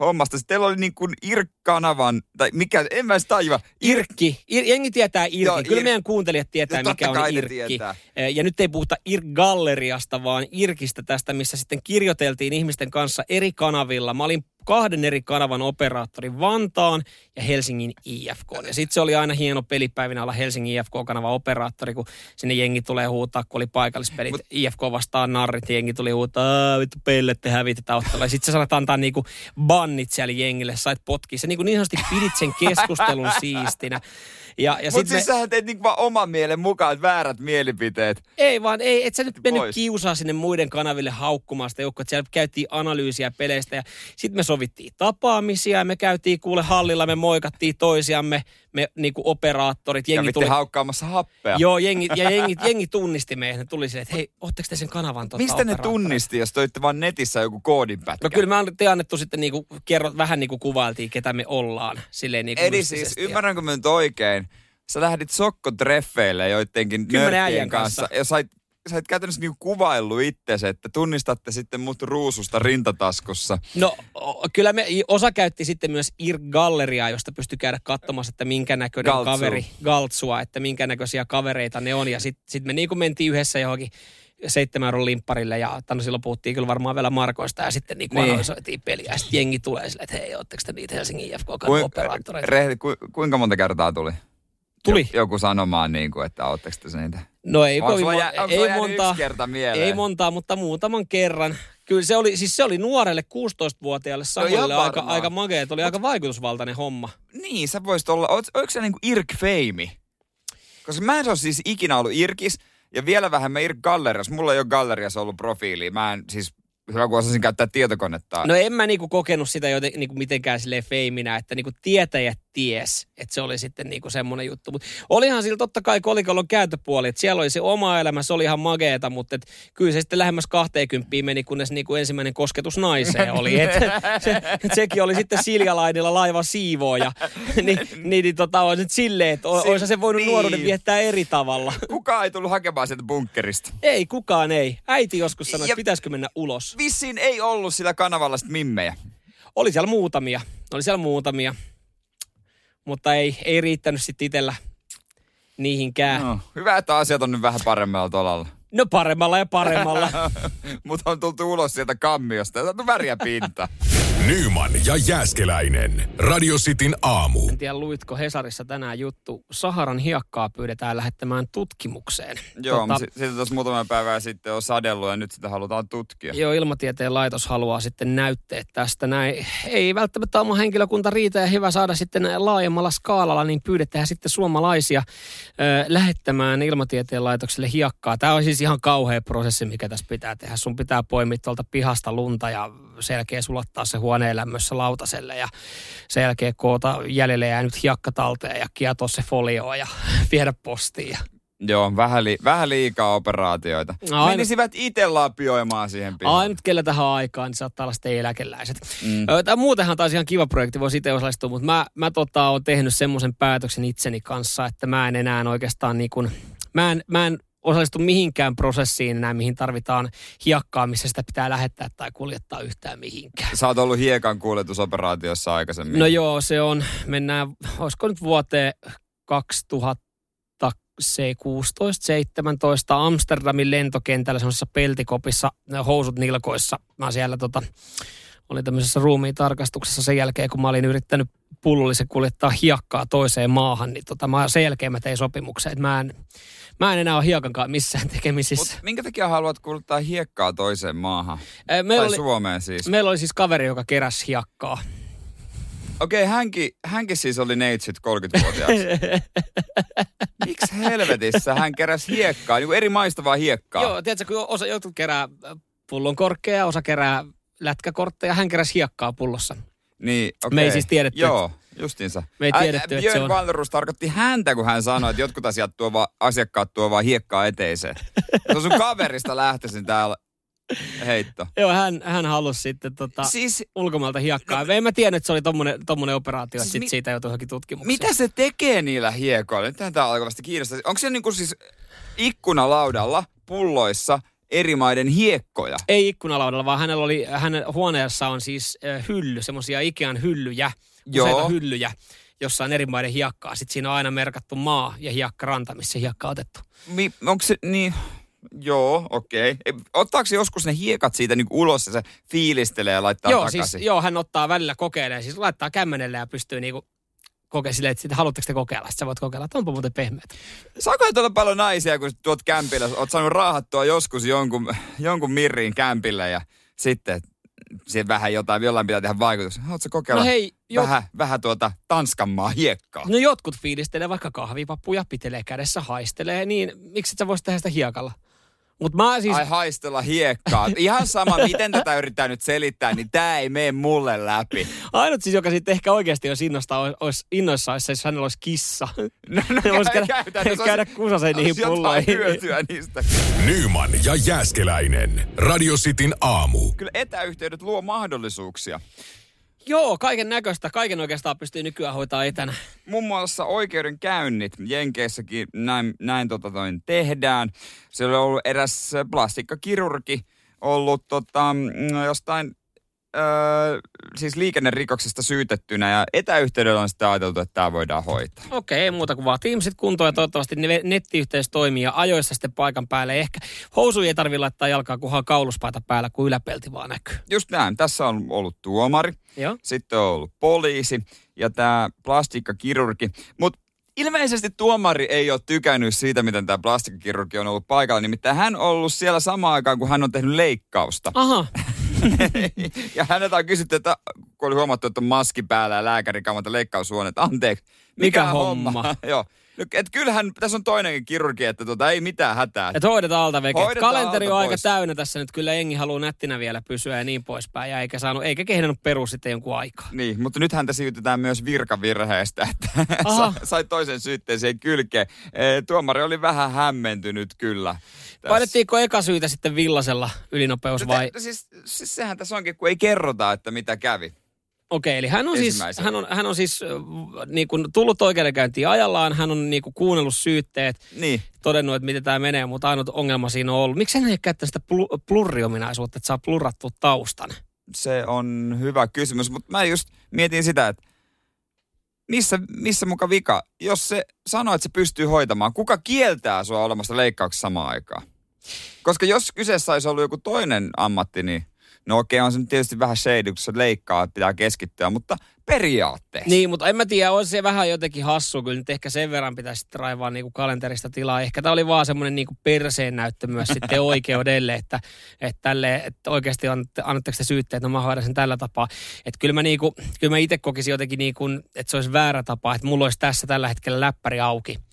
hommasta. Sitten teillä oli niin kuin IRK-kanavan, tai mikä, en mä edes tajua. Irkki. Ir, jengi tietää Irkki. Joo, Kyllä ir... meidän kuuntelijat tietää, no, mikä on Irkki. Ja nyt ei puhuta IRK-galleriasta, vaan Irkistä tästä, missä sitten kirjoiteltiin ihmisten kanssa eri kanavilla. Mä olin kahden eri kanavan operaattori Vantaan ja Helsingin IFK. Ja sitten se oli aina hieno pelipäivinä olla Helsingin IFK-kanava operaattori, kun sinne jengi tulee huutaa, kun oli paikallispelit. Mut, IFK vastaan narrit, jengi tuli huutaa, vittu pellet hävitetään ottelua. Ja sitten sä saat antaa niinku bannit siellä jengille, sait potkia. Sä niinku niin sanotusti pidit sen keskustelun siistinä. Ja, ja Mutta siis me... sähän teet niinku vaan oman mielen mukaan väärät mielipiteet. Ei vaan, ei, et sä nyt mennyt kiusaa sinne muiden kanaville haukkumaan sitä joukkoa. Siellä käytiin analyysiä peleistä ja sitten me sovittiin tapaamisia ja me käytiin kuule hallilla, me moikattiin toisiamme me niinku operaattorit, jengi tuli... haukkaamassa happea. Joo, jengi, ja jengi, jengi tunnisti meidät. Ne tuli silleen, että hei, ootteko te sen kanavan tota Mistä ne tunnisti, jos toitte vaan netissä joku koodinpätkä? No kyllä me te annettu sitten niinku, kerro, vähän niinku kuvailtiin, ketä me ollaan. Silleen niinku Eli siis, ymmärränkö mä nyt oikein, sä lähdit sokkotreffeille joidenkin nörttien kanssa. kanssa. Ja sait, sait käytännössä niinku kuvaillut itsesi, että tunnistatte sitten mut ruususta rintataskussa. No kyllä me, osa käytti sitten myös IRC-galleriaa, josta pystyi käydä katsomassa, että minkä näköinen Galtsu. kaveri, galtsua, että minkä näköisiä kavereita ne on. Ja sitten sit me niin kuin mentiin yhdessä johonkin seitsemän euron limpparille ja no silloin puhuttiin kyllä varmaan vielä Markoista ja sitten niin Niin. analysoitiin peliä. Ja sitten jengi tulee silleen, että hei, ootteko te niitä Helsingin IFK operaattoreita? ku, kuinka monta kertaa tuli? Tuli. Joku sanomaan, niin kuin, että ootteko te niitä? No ei, kovin sulla ei montaa. kerta mieleen? Ei montaa, mutta muutaman kerran. Kyllä se oli, siis se oli nuorelle 16-vuotiaalle Samuelille ihan aika, aika magea. Oli aika vaikutusvaltainen homma. Niin, sä voisit olla, oot, ootko sä niinku Irk Feimi? Koska mä en ole siis ikinä ollut Irkis, ja vielä vähemmän Irk Gallerias. Mulla ei ole Galleriassa ollut profiili. Mä en siis, hyvä kun osasin käyttää tietokonetta. No en mä niinku kokenut sitä joten, niinku mitenkään silleen feiminä, että niinku tietäjät ties, että se oli sitten niinku semmoinen juttu. Mutta olihan sillä totta kai kolikollon kääntöpuoli, että siellä oli se oma elämä, se oli ihan mageeta, mutta et kyllä se sitten lähemmäs 20 meni, kunnes niinku ensimmäinen kosketus naiseen oli. Et se, et sekin oli sitten Siljalainilla laiva siivooja. niin, niin, niin tota, on nyt silleen, että o- olisi se voinut niin. nuoruuden viettää eri tavalla. Kukaan ei tullut hakemaan sieltä bunkkerista. ei, kukaan ei. Äiti joskus sanoi, Ja- että pitäisikö mennä ulos. Vissiin ei ollut sillä kanavalla sit mimmejä. Oli siellä muutamia. Oli siellä muutamia. Mutta ei, ei riittänyt sitten itsellä niihinkään. No. Hyvä, että asiat on nyt vähän paremmalla tolalla. no paremmalla ja paremmalla. Mutta on tultu ulos sieltä kammiosta ja saatu väriä pinta. Nyman ja Jääskeläinen. Radio Cityn aamu. en tiedä, luitko Hesarissa tänään juttu. Saharan hiekkaa pyydetään lähettämään tutkimukseen. Joo, Tota, tota... sitten tuossa muutama päivää sitten on sadellut ja nyt sitä halutaan tutkia. Joo, ilmatieteen laitos haluaa sitten näytteet tästä. Näin ei välttämättä oma henkilökunta riitä ja hyvä saada sitten laajemmalla skaalalla, niin pyydetään sitten suomalaisia ö, lähettämään ilmatieteen laitokselle hiekkaa. Tämä on siis ihan kauhea prosessi, mikä tässä pitää tehdä. Sun pitää poimia tuolta pihasta lunta ja sen jälkeen sulattaa se huoneen lämmössä lautaselle ja sen jälkeen koota jäljelle jäänyt hiekka talteen ja kietoa se folioa ja viedä postiin. Ja Joo, vähän, li- vähän liikaa operaatioita. Aina- Menisivät itse lapioimaan siihen pihaan. Ainut, kellä tähän aikaan, niin saattaa olla sitten eläkeläiset. Mm. Mm. Tämä muutenhan taas ihan kiva projekti, voisi itse osallistua, mutta mä, mä tota, oon tehnyt semmoisen päätöksen itseni kanssa, että mä en enää oikeastaan niin kuin, mä en, mä en osallistu mihinkään prosessiin enää, mihin tarvitaan hiekkaa, missä sitä pitää lähettää tai kuljettaa yhtään mihinkään. Sä oot ollut hiekan kuljetusoperaatiossa aikaisemmin. No joo, se on, mennään, olisiko nyt vuoteen 2016-17 Amsterdamin lentokentällä semmoisessa peltikopissa, housut nilkoissa. Mä siellä tota, olin tämmöisessä ruumiin tarkastuksessa sen jälkeen, kun mä olin yrittänyt pullollisen kuljettaa hiekkaa toiseen maahan, niin tota, mä, sen jälkeen mä tein sopimuksen, että mä en, mä en enää ole hiekankaan missään tekemisissä. Mut minkä takia haluat kuluttaa hiekkaa toiseen maahan? Meillä tai oli, Suomeen siis. meillä oli siis kaveri, joka keräsi hiekkaa. Okei, okay, hänkin, hänkin siis oli neitsyt 30-vuotiaaksi. Miksi helvetissä hän keräsi hiekkaa, niin eri maista vaan hiekkaa? Joo, tiedätkö, kun osa jotkut kerää pullon korkkeja, osa kerää lätkäkortteja, hän keräsi hiekkaa pullossa. Niin, okay. Me ei siis tiedetty, Joo, justiinsa. Me ei tiedetty, ä, että se on- tarkoitti häntä, kun hän sanoi, että jotkut asiat tuo vaan, asiakkaat tuo vaan hiekkaa eteiseen. Se on sun kaverista lähtöisin täällä heitto. Joo, hän, hän halusi sitten tota, Siis ulkomailta hiekkaa. No, en mä tiennyt, että se oli tommonen, tommonen operaatio, Siis että sit mi- siitä joutui johonkin tutkimukseen. mitä se tekee niillä hiekoilla? Nyt tämä alkaa vasta kiinnostaa. Onko se niinku siis ikkunalaudalla pulloissa eri maiden hiekkoja? Ei ikkunalaudalla, vaan hänellä oli, hänen huoneessa on siis äh, hylly, semmoisia Ikean hyllyjä, Joo. useita hyllyjä, jossa on eri maiden hiekkaa. Sitten siinä on aina merkattu maa ja hiekkaranta, missä hiekka on otettu. Mi, onko se niin... Joo, okei. Okay. Ottaako se joskus ne hiekat siitä niinku ulos ja se fiilistelee ja laittaa joo, takaisin? siis, joo, hän ottaa välillä kokeilee, siis laittaa kämmenelle ja pystyy niinku kokea silleen, että sitten haluatteko te kokeilla? Sitten sä voit kokeilla, että onpa muuten pehmeät. Saako tuolla paljon naisia, kun tuot kämpillä, oot saanut raahattua joskus jonkun, jonkun mirriin kämpillä ja sitten siihen vähän jotain, jollain pitää tehdä vaikutus. Haluatko kokeilla No hei, jo, vähän, vähän tuota Tanskanmaa hiekkaa? no jotkut fiilistelee vaikka kahvipappuja, pitelee kädessä, haistelee, niin miksi et sä voisi tehdä sitä hiekalla? Mutta mä siis... Ai haistella hiekkaa. Ihan sama, miten tätä yrittää nyt selittää, niin tämä ei mene mulle läpi. Ainut siis, joka sitten ehkä oikeasti olisi innosta, olisi innoissa, olisi, jos hänellä olisi kissa. No, no Ne vois käydä, käytännössä käydä olisi- kusasen niihin pulloihin. hyötyä niistä. Nyman ja Jääskeläinen. Radio Cityn aamu. Kyllä etäyhteydet luo mahdollisuuksia. Joo, kaiken näköistä. Kaiken oikeastaan pystyy nykyään hoitaa etänä. muun muassa oikeudenkäynnit Jenkeissäkin näin, näin tota toin tehdään. Siellä on ollut eräs plastikkakirurgi ollut tota, mm, jostain öö, siis liikennerikoksesta syytettynä ja etäyhteydellä on sitten ajateltu, että tämä voidaan hoitaa. Okei, ei muuta kuin vaan Teamsit kuntoon ja toivottavasti ne- nettiyhteys toimii ja ajoissa sitten paikan päälle. Ehkä housuja ei tarvitse laittaa jalkaa, kunhan kauluspaita päällä, kun yläpelti vaan näkyy. Just näin. Tässä on ollut tuomari, Joo. sitten on ollut poliisi ja tämä plastikkakirurgi. Mutta ilmeisesti tuomari ei ole tykännyt siitä, miten tämä plastikkakirurgi on ollut paikalla. Nimittäin hän on ollut siellä samaan aikaan, kun hän on tehnyt leikkausta. Aha, ja häneltä on kysytty, että kun oli huomattu, että on maski päällä ja lääkäri kammata leikkaushuone, että anteeksi, Mikä homma? Joo. No, et kyllähän tässä on toinenkin kirurgi, että tota, ei mitään hätää. että hoidetaan alta veke. Hoidetaan Kalenteri alta on aika pois. täynnä tässä nyt. Kyllä jengi haluaa nättinä vielä pysyä ja niin poispäin. Ja eikä, saanut, eikä kehdannut perus sitten jonkun aikaa. Niin, mutta nyt häntä syytetään myös virkavirheestä, että Aha. sa- sai toisen syytteeseen kylkeen. Eh, Tuomari oli vähän hämmentynyt kyllä. tässä. Painettiinko eka syytä sitten villasella ylinopeus No vai? te- siis, siis sehän tässä onkin, kun ei kerrota, että mitä kävi. Okei, eli hän on siis, hän on, hän on siis niin kuin tullut oikeudenkäyntiin ajallaan, hän on niin kuin kuunnellut syytteet, Niin. todennut, että miten tämä menee, mutta ainut ongelma siinä on ollut. Miksi hän ei käyttänyt sitä plu- plurriominaisuutta, että saa plurrattua taustan? Se on hyvä kysymys, mutta mä just mietin sitä, että missä, missä muka vika? Jos se sanoo, että se pystyy hoitamaan, kuka kieltää sua olemasta leikkauksessa samaan aikaan? Koska jos kyseessä olisi ollut joku toinen ammatti, niin no okei, on se nyt tietysti vähän shady, kun se leikkaa, että pitää keskittyä, mutta periaatteessa. Niin, mutta en mä tiedä, olisi se vähän jotenkin hassu, kyllä nyt ehkä sen verran pitäisi raivaa niin kalenterista tilaa. Ehkä tämä oli vaan semmoinen niin perseen näyttö myös sitten oikeudelle, että, että, tälle, että oikeasti annatte- annatteko te syytteet, no mä hoidan sen tällä tapaa. Että kyllä mä, niin kuin, kyllä mä itse kokisin jotenkin niin kuin, että se olisi väärä tapa, että mulla olisi tässä tällä hetkellä läppäri auki.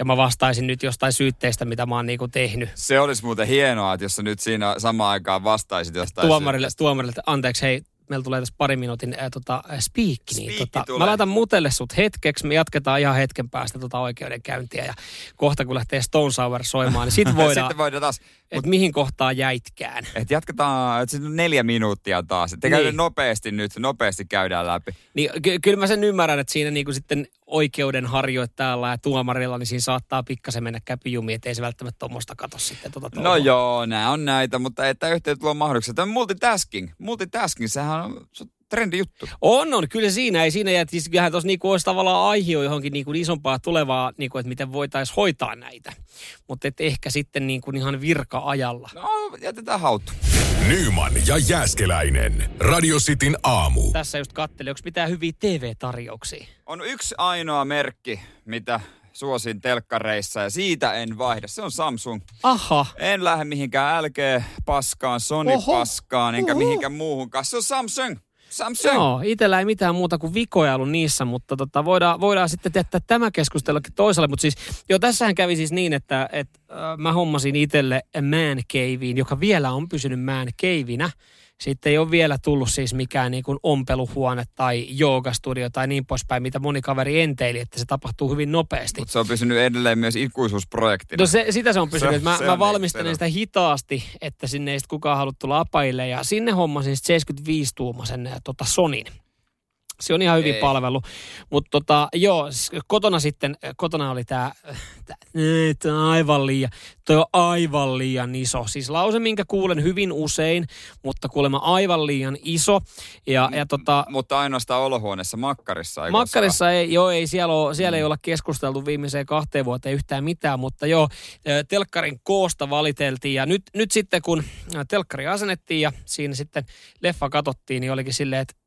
Ja mä vastaisin nyt jostain syytteistä, mitä mä oon niin kuin tehnyt. Se olisi muuten hienoa, että jos sä nyt siinä samaan aikaan vastaisit jostain tuomarille, syytteestä. tuomarille, että anteeksi, hei, meillä tulee tässä pari minuutin ää, tota, spiikki. Niin, Spiikki tota, tulee. mä laitan mutelle sut hetkeksi, me jatketaan ihan hetken päästä tota oikeudenkäyntiä ja kohta kun lähtee Stone Sour soimaan, niin sit voidaan, Sitten voidaan taas. Että mihin kohtaan jäitkään. Et jatketaan, sitten on neljä minuuttia taas. Te Niin. nopeasti nyt, nopeasti käydään läpi. Niin ky- kyllä mä sen ymmärrän, että siinä niinku sitten oikeuden harjoittajalla ja tuomarilla, niin siinä saattaa pikkasen mennä käpijumiin, ettei se välttämättä tuommoista katso sitten tota No joo, nämä on näitä, mutta että yhteydet luo mahdollisuuksia. Tämä multitasking, multitasking, sehän on, se on trendi juttu. On, on. Kyllä siinä ei siinä, ja siis kyllähän tuossa niinku olisi tavallaan aihio johonkin niinku isompaa tulevaa, niinku, että miten voitaisiin hoitaa näitä. Mutta ehkä sitten niinku ihan virka-ajalla. No, jätetään hautu. Nyman ja Jääskeläinen. Radio Cityn aamu. Tässä just katselin, onko mitään hyviä TV-tarjouksia. On yksi ainoa merkki, mitä suosin telkkareissa ja siitä en vaihda. Se on Samsung. Aha. En lähde mihinkään LG-paskaan, Oho. Sony-paskaan, enkä Oho. mihinkään muuhunkaan. Se on Samsung. Samsung. Joo, itsellä ei mitään muuta kuin vikoja ollut niissä, mutta tota, voidaan, voidaan sitten jättää tämä keskustelukin toiselle. Mutta siis, joo, tässähän kävi siis niin, että, että äh, mä hommasin itselle man cavein, joka vielä on pysynyt man caveina. Sitten ei ole vielä tullut siis mikään niin kuin ompeluhuone tai joogastudio tai niin poispäin, mitä moni kaveri enteili, että se tapahtuu hyvin nopeasti. Mutta se on pysynyt edelleen myös ikuisuusprojektina. No se, sitä se on pysynyt. Se- mä, se mä valmistelen niin, sitä hitaasti, että sinne ei sit kukaan halua tulla apaille. Ja sinne hommasin sit 75-tuumasen äh, tota Sonin. Se on ihan hyvin Ei. palvelu. Mutta tota, joo, kotona sitten, kotona oli tämä, tää on aivan liian, toi on aivan liian iso. Siis lause, minkä kuulen hyvin usein, mutta kuulemma aivan liian iso. Ja, ja tota, Mutta ainoastaan olohuoneessa makkarissa ei Makkarissa ei, joo, ei siellä, ole, siellä ei olla keskusteltu viimeiseen kahteen vuoteen yhtään mitään, mutta joo, telkkarin koosta valiteltiin ja nyt, nyt sitten kun telkkari asennettiin ja siinä sitten leffa katsottiin, niin olikin silleen, että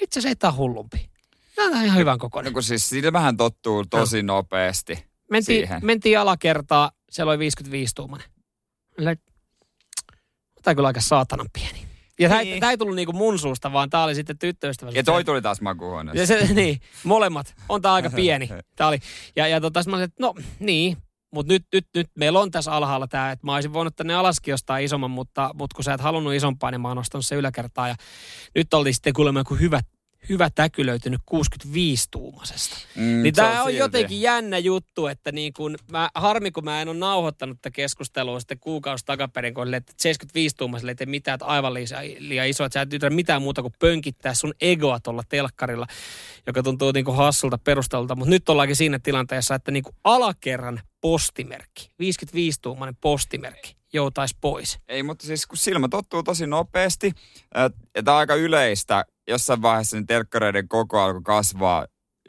itse asiassa ei tämä hullumpi. Tämä on ihan hyvän No kokoinen. kun siis siitä vähän tottuu tosi nopeasti. Mentiin, siihen. mentiin alakertaa, siellä oli 55 tuumainen. Tämä kyllä aika saatanan pieni. Ja tämä, Niin. tämä ei tullut niinku mun suusta, vaan tämä oli sitten tyttöystävä. Ja toi tuli taas makuuhuoneessa. Ja se, niin, molemmat. On tää aika pieni. Tää oli. Ja, ja tota, mä olin, että no niin, Mutta nyt, nyt, nyt meillä on tässä alhaalla tämä, että mä olisin voinut tänne alaskin jostain isomman, mutta, mutta kun sä et halunnut isompaa, niin mä oon nostanut se yläkertaa. Ja nyt oltiin sitten kuulemma joku hyvä hyvä täky löytynyt 65-tuumasesta. Mm, niin tämä on silti. jotenkin jännä juttu, että niin kun mä, harmi kun mä en ole nauhoittanut tätä keskustelua sitten kuukausi takaperin, kun että 75-tuumaiselle ei tee mitään, että aivan liian, iso, että sä et ymmärrä mitään muuta kuin pönkittää sun egoa tuolla telkkarilla, joka tuntuu niin kuin hassulta perustelulta, mutta nyt ollaankin siinä tilanteessa, että niin kuin alakerran postimerkki, 55-tuumainen postimerkki, joutaisi pois. Ei, mutta siis kun silmä tottuu tosi nopeasti, on aika yleistä, jossain vaiheessa niin telkkareiden koko alkoi kasvaa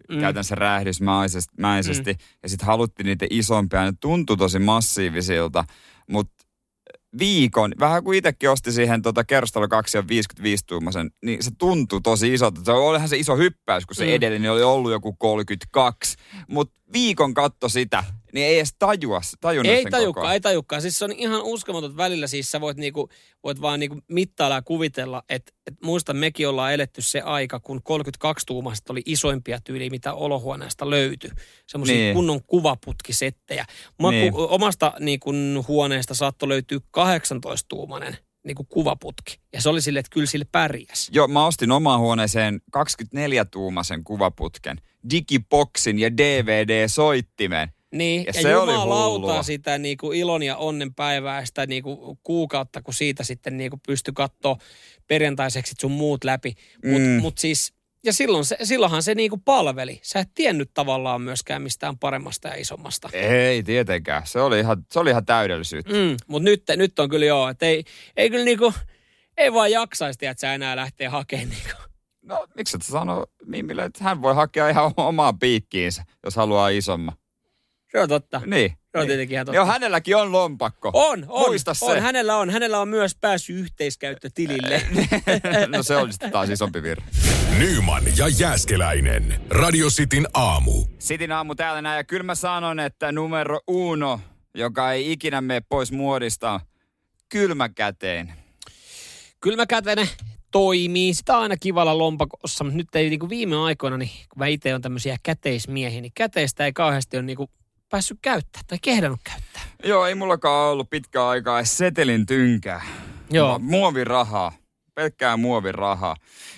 mm. käytännössä räjähdysmäisesti, mm. ja sitten haluttiin niitä isompia, ne tuntui tosi massiivisilta, mutta viikon, vähän kuin itsekin osti siihen tota kerrostalo 2 ja 55-tuumaisen, niin se tuntui tosi isolta. Se olihan se iso hyppäys, kun se mm. edellinen oli ollut joku 32. Mutta viikon katto sitä, niin ei edes tajua, tajunnut Ei sen tajukkaan, ei tajukkaan. Siis se on ihan uskomaton välillä. Siis sä voit, niinku, voit vaan niinku mittailla ja kuvitella, että et muista mekin ollaan eletty se aika, kun 32 tuumaiset oli isoimpia tyyliä, mitä olohuoneesta löytyi. Semmoisia Niin. kunnon kuvaputkisettejä. Maku, Niin. Omasta niinku, huoneesta saattoi löytyä 18-tuumainen niinku, kuvaputki. Ja se oli sille, että kyllä sille pärjäs. Joo, mä ostin omaan huoneeseen 24-tuumaisen kuvaputken, digiboksin ja DVD-soittimen. Niin, Ja ja, se oli hullua. sitä niinku ilon ja onnen päivää sitä niinku kuukautta, kun siitä sitten niinku pystyi katsoa perjantaiseksi sun muut läpi. Mutta Mm. mut siis, ja silloin se, silloinhan se niinku palveli. Sä et tiennyt tavallaan myöskään mistään paremmasta ja isommasta. Ei tietenkään, se oli ihan, se oli ihan täydellisyyttä. Mm, mutta nyt, nyt on kyllä joo, että ei, ei kyllä niinku, ei vaan jaksaisi, että sä enää lähtee hakemaan niinku. No, miksi et sano Mimille, että hän voi hakea ihan omaan piikkiinsä, jos haluaa isomman. Se on totta. Niin. Se on niin. tietenkin ihan totta. Joo, hänelläkin on lompakko. On, on, Muista se. on. Hänellä on. Hänellä on myös päässyt yhteiskäyttötilille. no se oli sitten taas isompi virhe. Nyman ja Jääskeläinen. Radio Cityn aamu. Sitin aamu täällä näin, ja kyllä mä sanon, että numero uno, joka ei ikinä mene pois muodista, on kylmäkäteen. kylmäkäteinen toimii. Sitä on aina kivalla lompakossa, mutta nyt ei niinku viime aikoina, niin kun mä itse on tämmöisiä käteismiehiä, niin käteistä ei kauheasti ole niinku päässyt käyttää tai kehdannut käyttää. Joo, ei mullakaan ollut pitkään aikaa edes setelin tynkää. Joo. Muovirahaa. Pelkkää muovirahaa.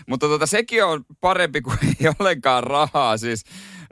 Mutta tota, sekin on parempi kuin ei ollenkaan rahaa. Siis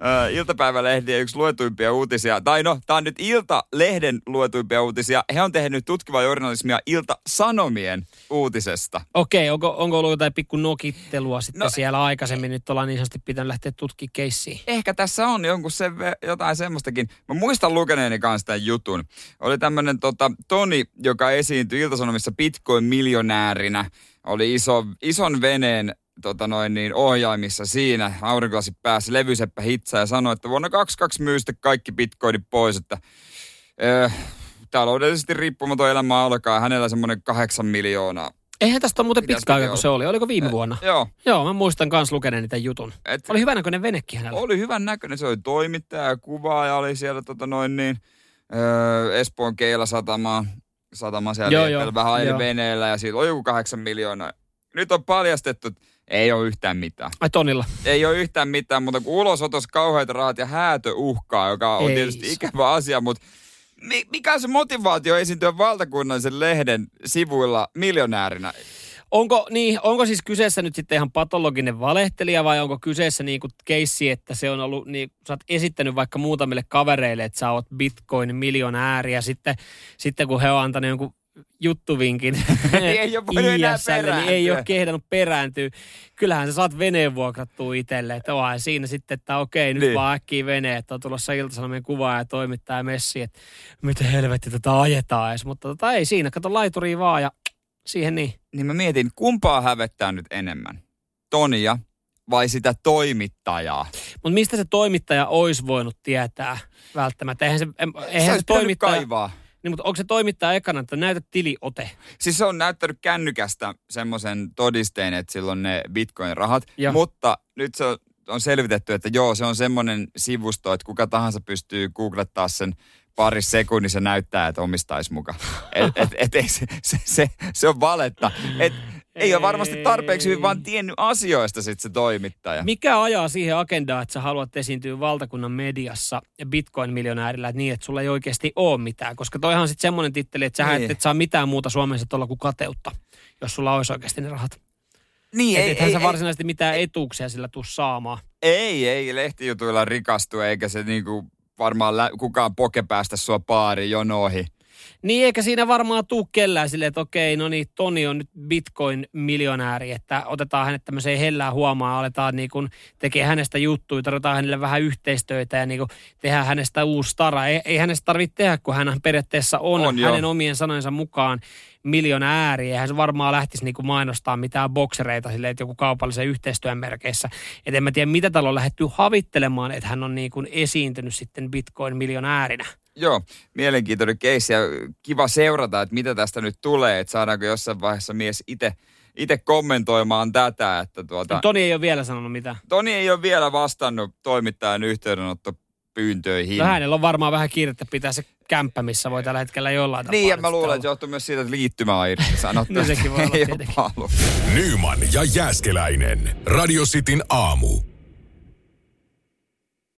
äh, iltapäivälehdien yksi luetuimpia uutisia, tai no, tämä on nyt Ilta-lehden luetuimpia uutisia. He on tehnyt tutkivaa journalismia Ilta-Sanomien uutisesta. Okei, onko, onko ollut jotain pikku nokittelua sitten No- siellä aikaisemmin? Nyt ollaan niin sanotusti pitänyt lähteä tutkimaan keissiä. Ehkä tässä on jonkun ve- jotain semmoistakin. Mä muistan lukeneeni kanssa tämän jutun. Oli tämmöinen tota, Toni, joka esiintyi Iltasanomissa Bitcoin-miljonäärinä. Oli iso, ison veneen tota noin niin, ohjaimissa siinä, aurinkolasit päässä, levyseppä hitsaa ja sanoi, että vuonna 22 myy sitten kaikki bitcoinit pois, että ö, taloudellisesti riippumaton elämä alkaa, hänellä semmoinen kahdeksan miljoonaa. Eihän tästä ole muuten Mitäs pitkä aika, kun se oli. Oliko viime vuonna? Joo, Joo, mä muistan kans lukeneeni tämän jutun. et, Oli hyvänäköinen venekin hänellä. Oli hyvän näköinen, se oli toimittaja ja kuvaaja oli siellä tota noin niin, öö, Espoon Keilasatama, satama siellä Joo, joo, vähän ajeli veneellä ja siitä oli joku kahdeksan miljoonaa. Nyt on paljastettu, että ei ole yhtään mitään. Ai Tonilla. Ei ole yhtään mitään, mutta kun ulosotossa kauheita rahat ja häätö uhkaa, joka on Ei tietysti ikävä asia, mutta mi- mikä on se motivaatio esiintyä valtakunnallisen lehden sivuilla miljonäärinä? Onko, niin, onko siis kyseessä nyt sitten ihan patologinen valehtelija vai onko kyseessä niin kuin keissi, että se on ollut, niin sä oot esittänyt vaikka muutamille kavereille, että sä oot bitcoin miljonääri ja sitten, sitten kun he on antanut jonkun juttuvinkin Niin ei ole ISL, niin ei ole kehdannut perääntyä. Kyllähän sä saat veneen vuokrattua itselle, että onhan siinä sitten, että okei, nyt Niin. niin. vaan äkkiä vene, että on tulossa iltasanomien kuvaa ja toimittaja messi, että miten helvetti tätä ajetaan edes. Mutta tota, ei siinä, kato laituri vaan ja siihen niin. niin mä mietin, kumpaa hävettää nyt enemmän? Tonia vai sitä toimittajaa? Mutta mistä se toimittaja olisi voinut tietää välttämättä? Eihän se, Se eihän se, pitänyt toimittaja... kaivaa. Niin, mutta onko se toimittaja ekana, että näytä tiliote? Siis se on näyttänyt kännykästä semmoisen todisteen, että silloin ne bitcoin-rahat. Joo. Mutta nyt se on, on selvitetty, että joo, se on semmoinen sivusto, että kuka tahansa pystyy googlettaa sen pari sekunnissa se näyttää, että omistaisi mukaan. Et, et, et, ei se, se, se, se, on valetta. Et, ei ole varmasti tarpeeksi hyvin vaan tiennyt asioista sit se toimittaja. Mikä ajaa siihen agendaan, että sä haluat esiintyä valtakunnan mediassa ja bitcoin-miljonäärillä niin, että sulla ei oikeasti ole mitään? Koska toihan on sitten semmoinen titteli, että sä Niin. et, et saa mitään muuta Suomessa tuolla kuin kateutta, jos sulla olisi oikeasti ne rahat. niin, Et ei, ei, sä ei, varsinaisesti mitään etuuksia sillä tuu saamaan. ei, ei, lehtijutuilla rikastu, eikä se niinku varmaan lä- kukaan poke päästä sua baariin jonoihin. Niin eikä siinä varmaan tuu kellään silleen, että okei, no niin, Toni on nyt bitcoin-miljonääri, että otetaan hänet tämmöiseen hellään huomaan, aletaan niin kuin tekee hänestä juttuja, tarjotaan hänelle vähän yhteistyötä ja niin kuin tehdään hänestä uusi stara. Ei, ei hänestä tarvitse tehdä, kun hän periaatteessa on, On, hänen omien sanojensa mukaan miljonääri. Eihän se varmaan lähtisi niin kuin mainostaa mitään boksereita silleen, että joku kaupallisen yhteistyön merkeissä. Et en mä tiedä, mitä täällä on lähdetty havittelemaan, että hän on niin kuin esiintynyt sitten bitcoin-miljonäärinä. Joo, mielenkiintoinen keissi ja kiva seurata, että mitä tästä nyt tulee, että saadaanko jossain vaiheessa mies itse itse kommentoimaan tätä, että tuota, Toni ei ole vielä sanonut mitään. Toni ei ole vielä vastannut toimittajan yhteydenottopyyntöihin. No hänellä on varmaan vähän kiirettä pitää se kämppä, missä voi tällä hetkellä jollain tapaa. Niin, ja mä luulen, olla. että johtuu myös siitä, että liittymä on irti sanottu. No sekin voi olla. Nyman ja Jääskeläinen. Radio Cityn aamu.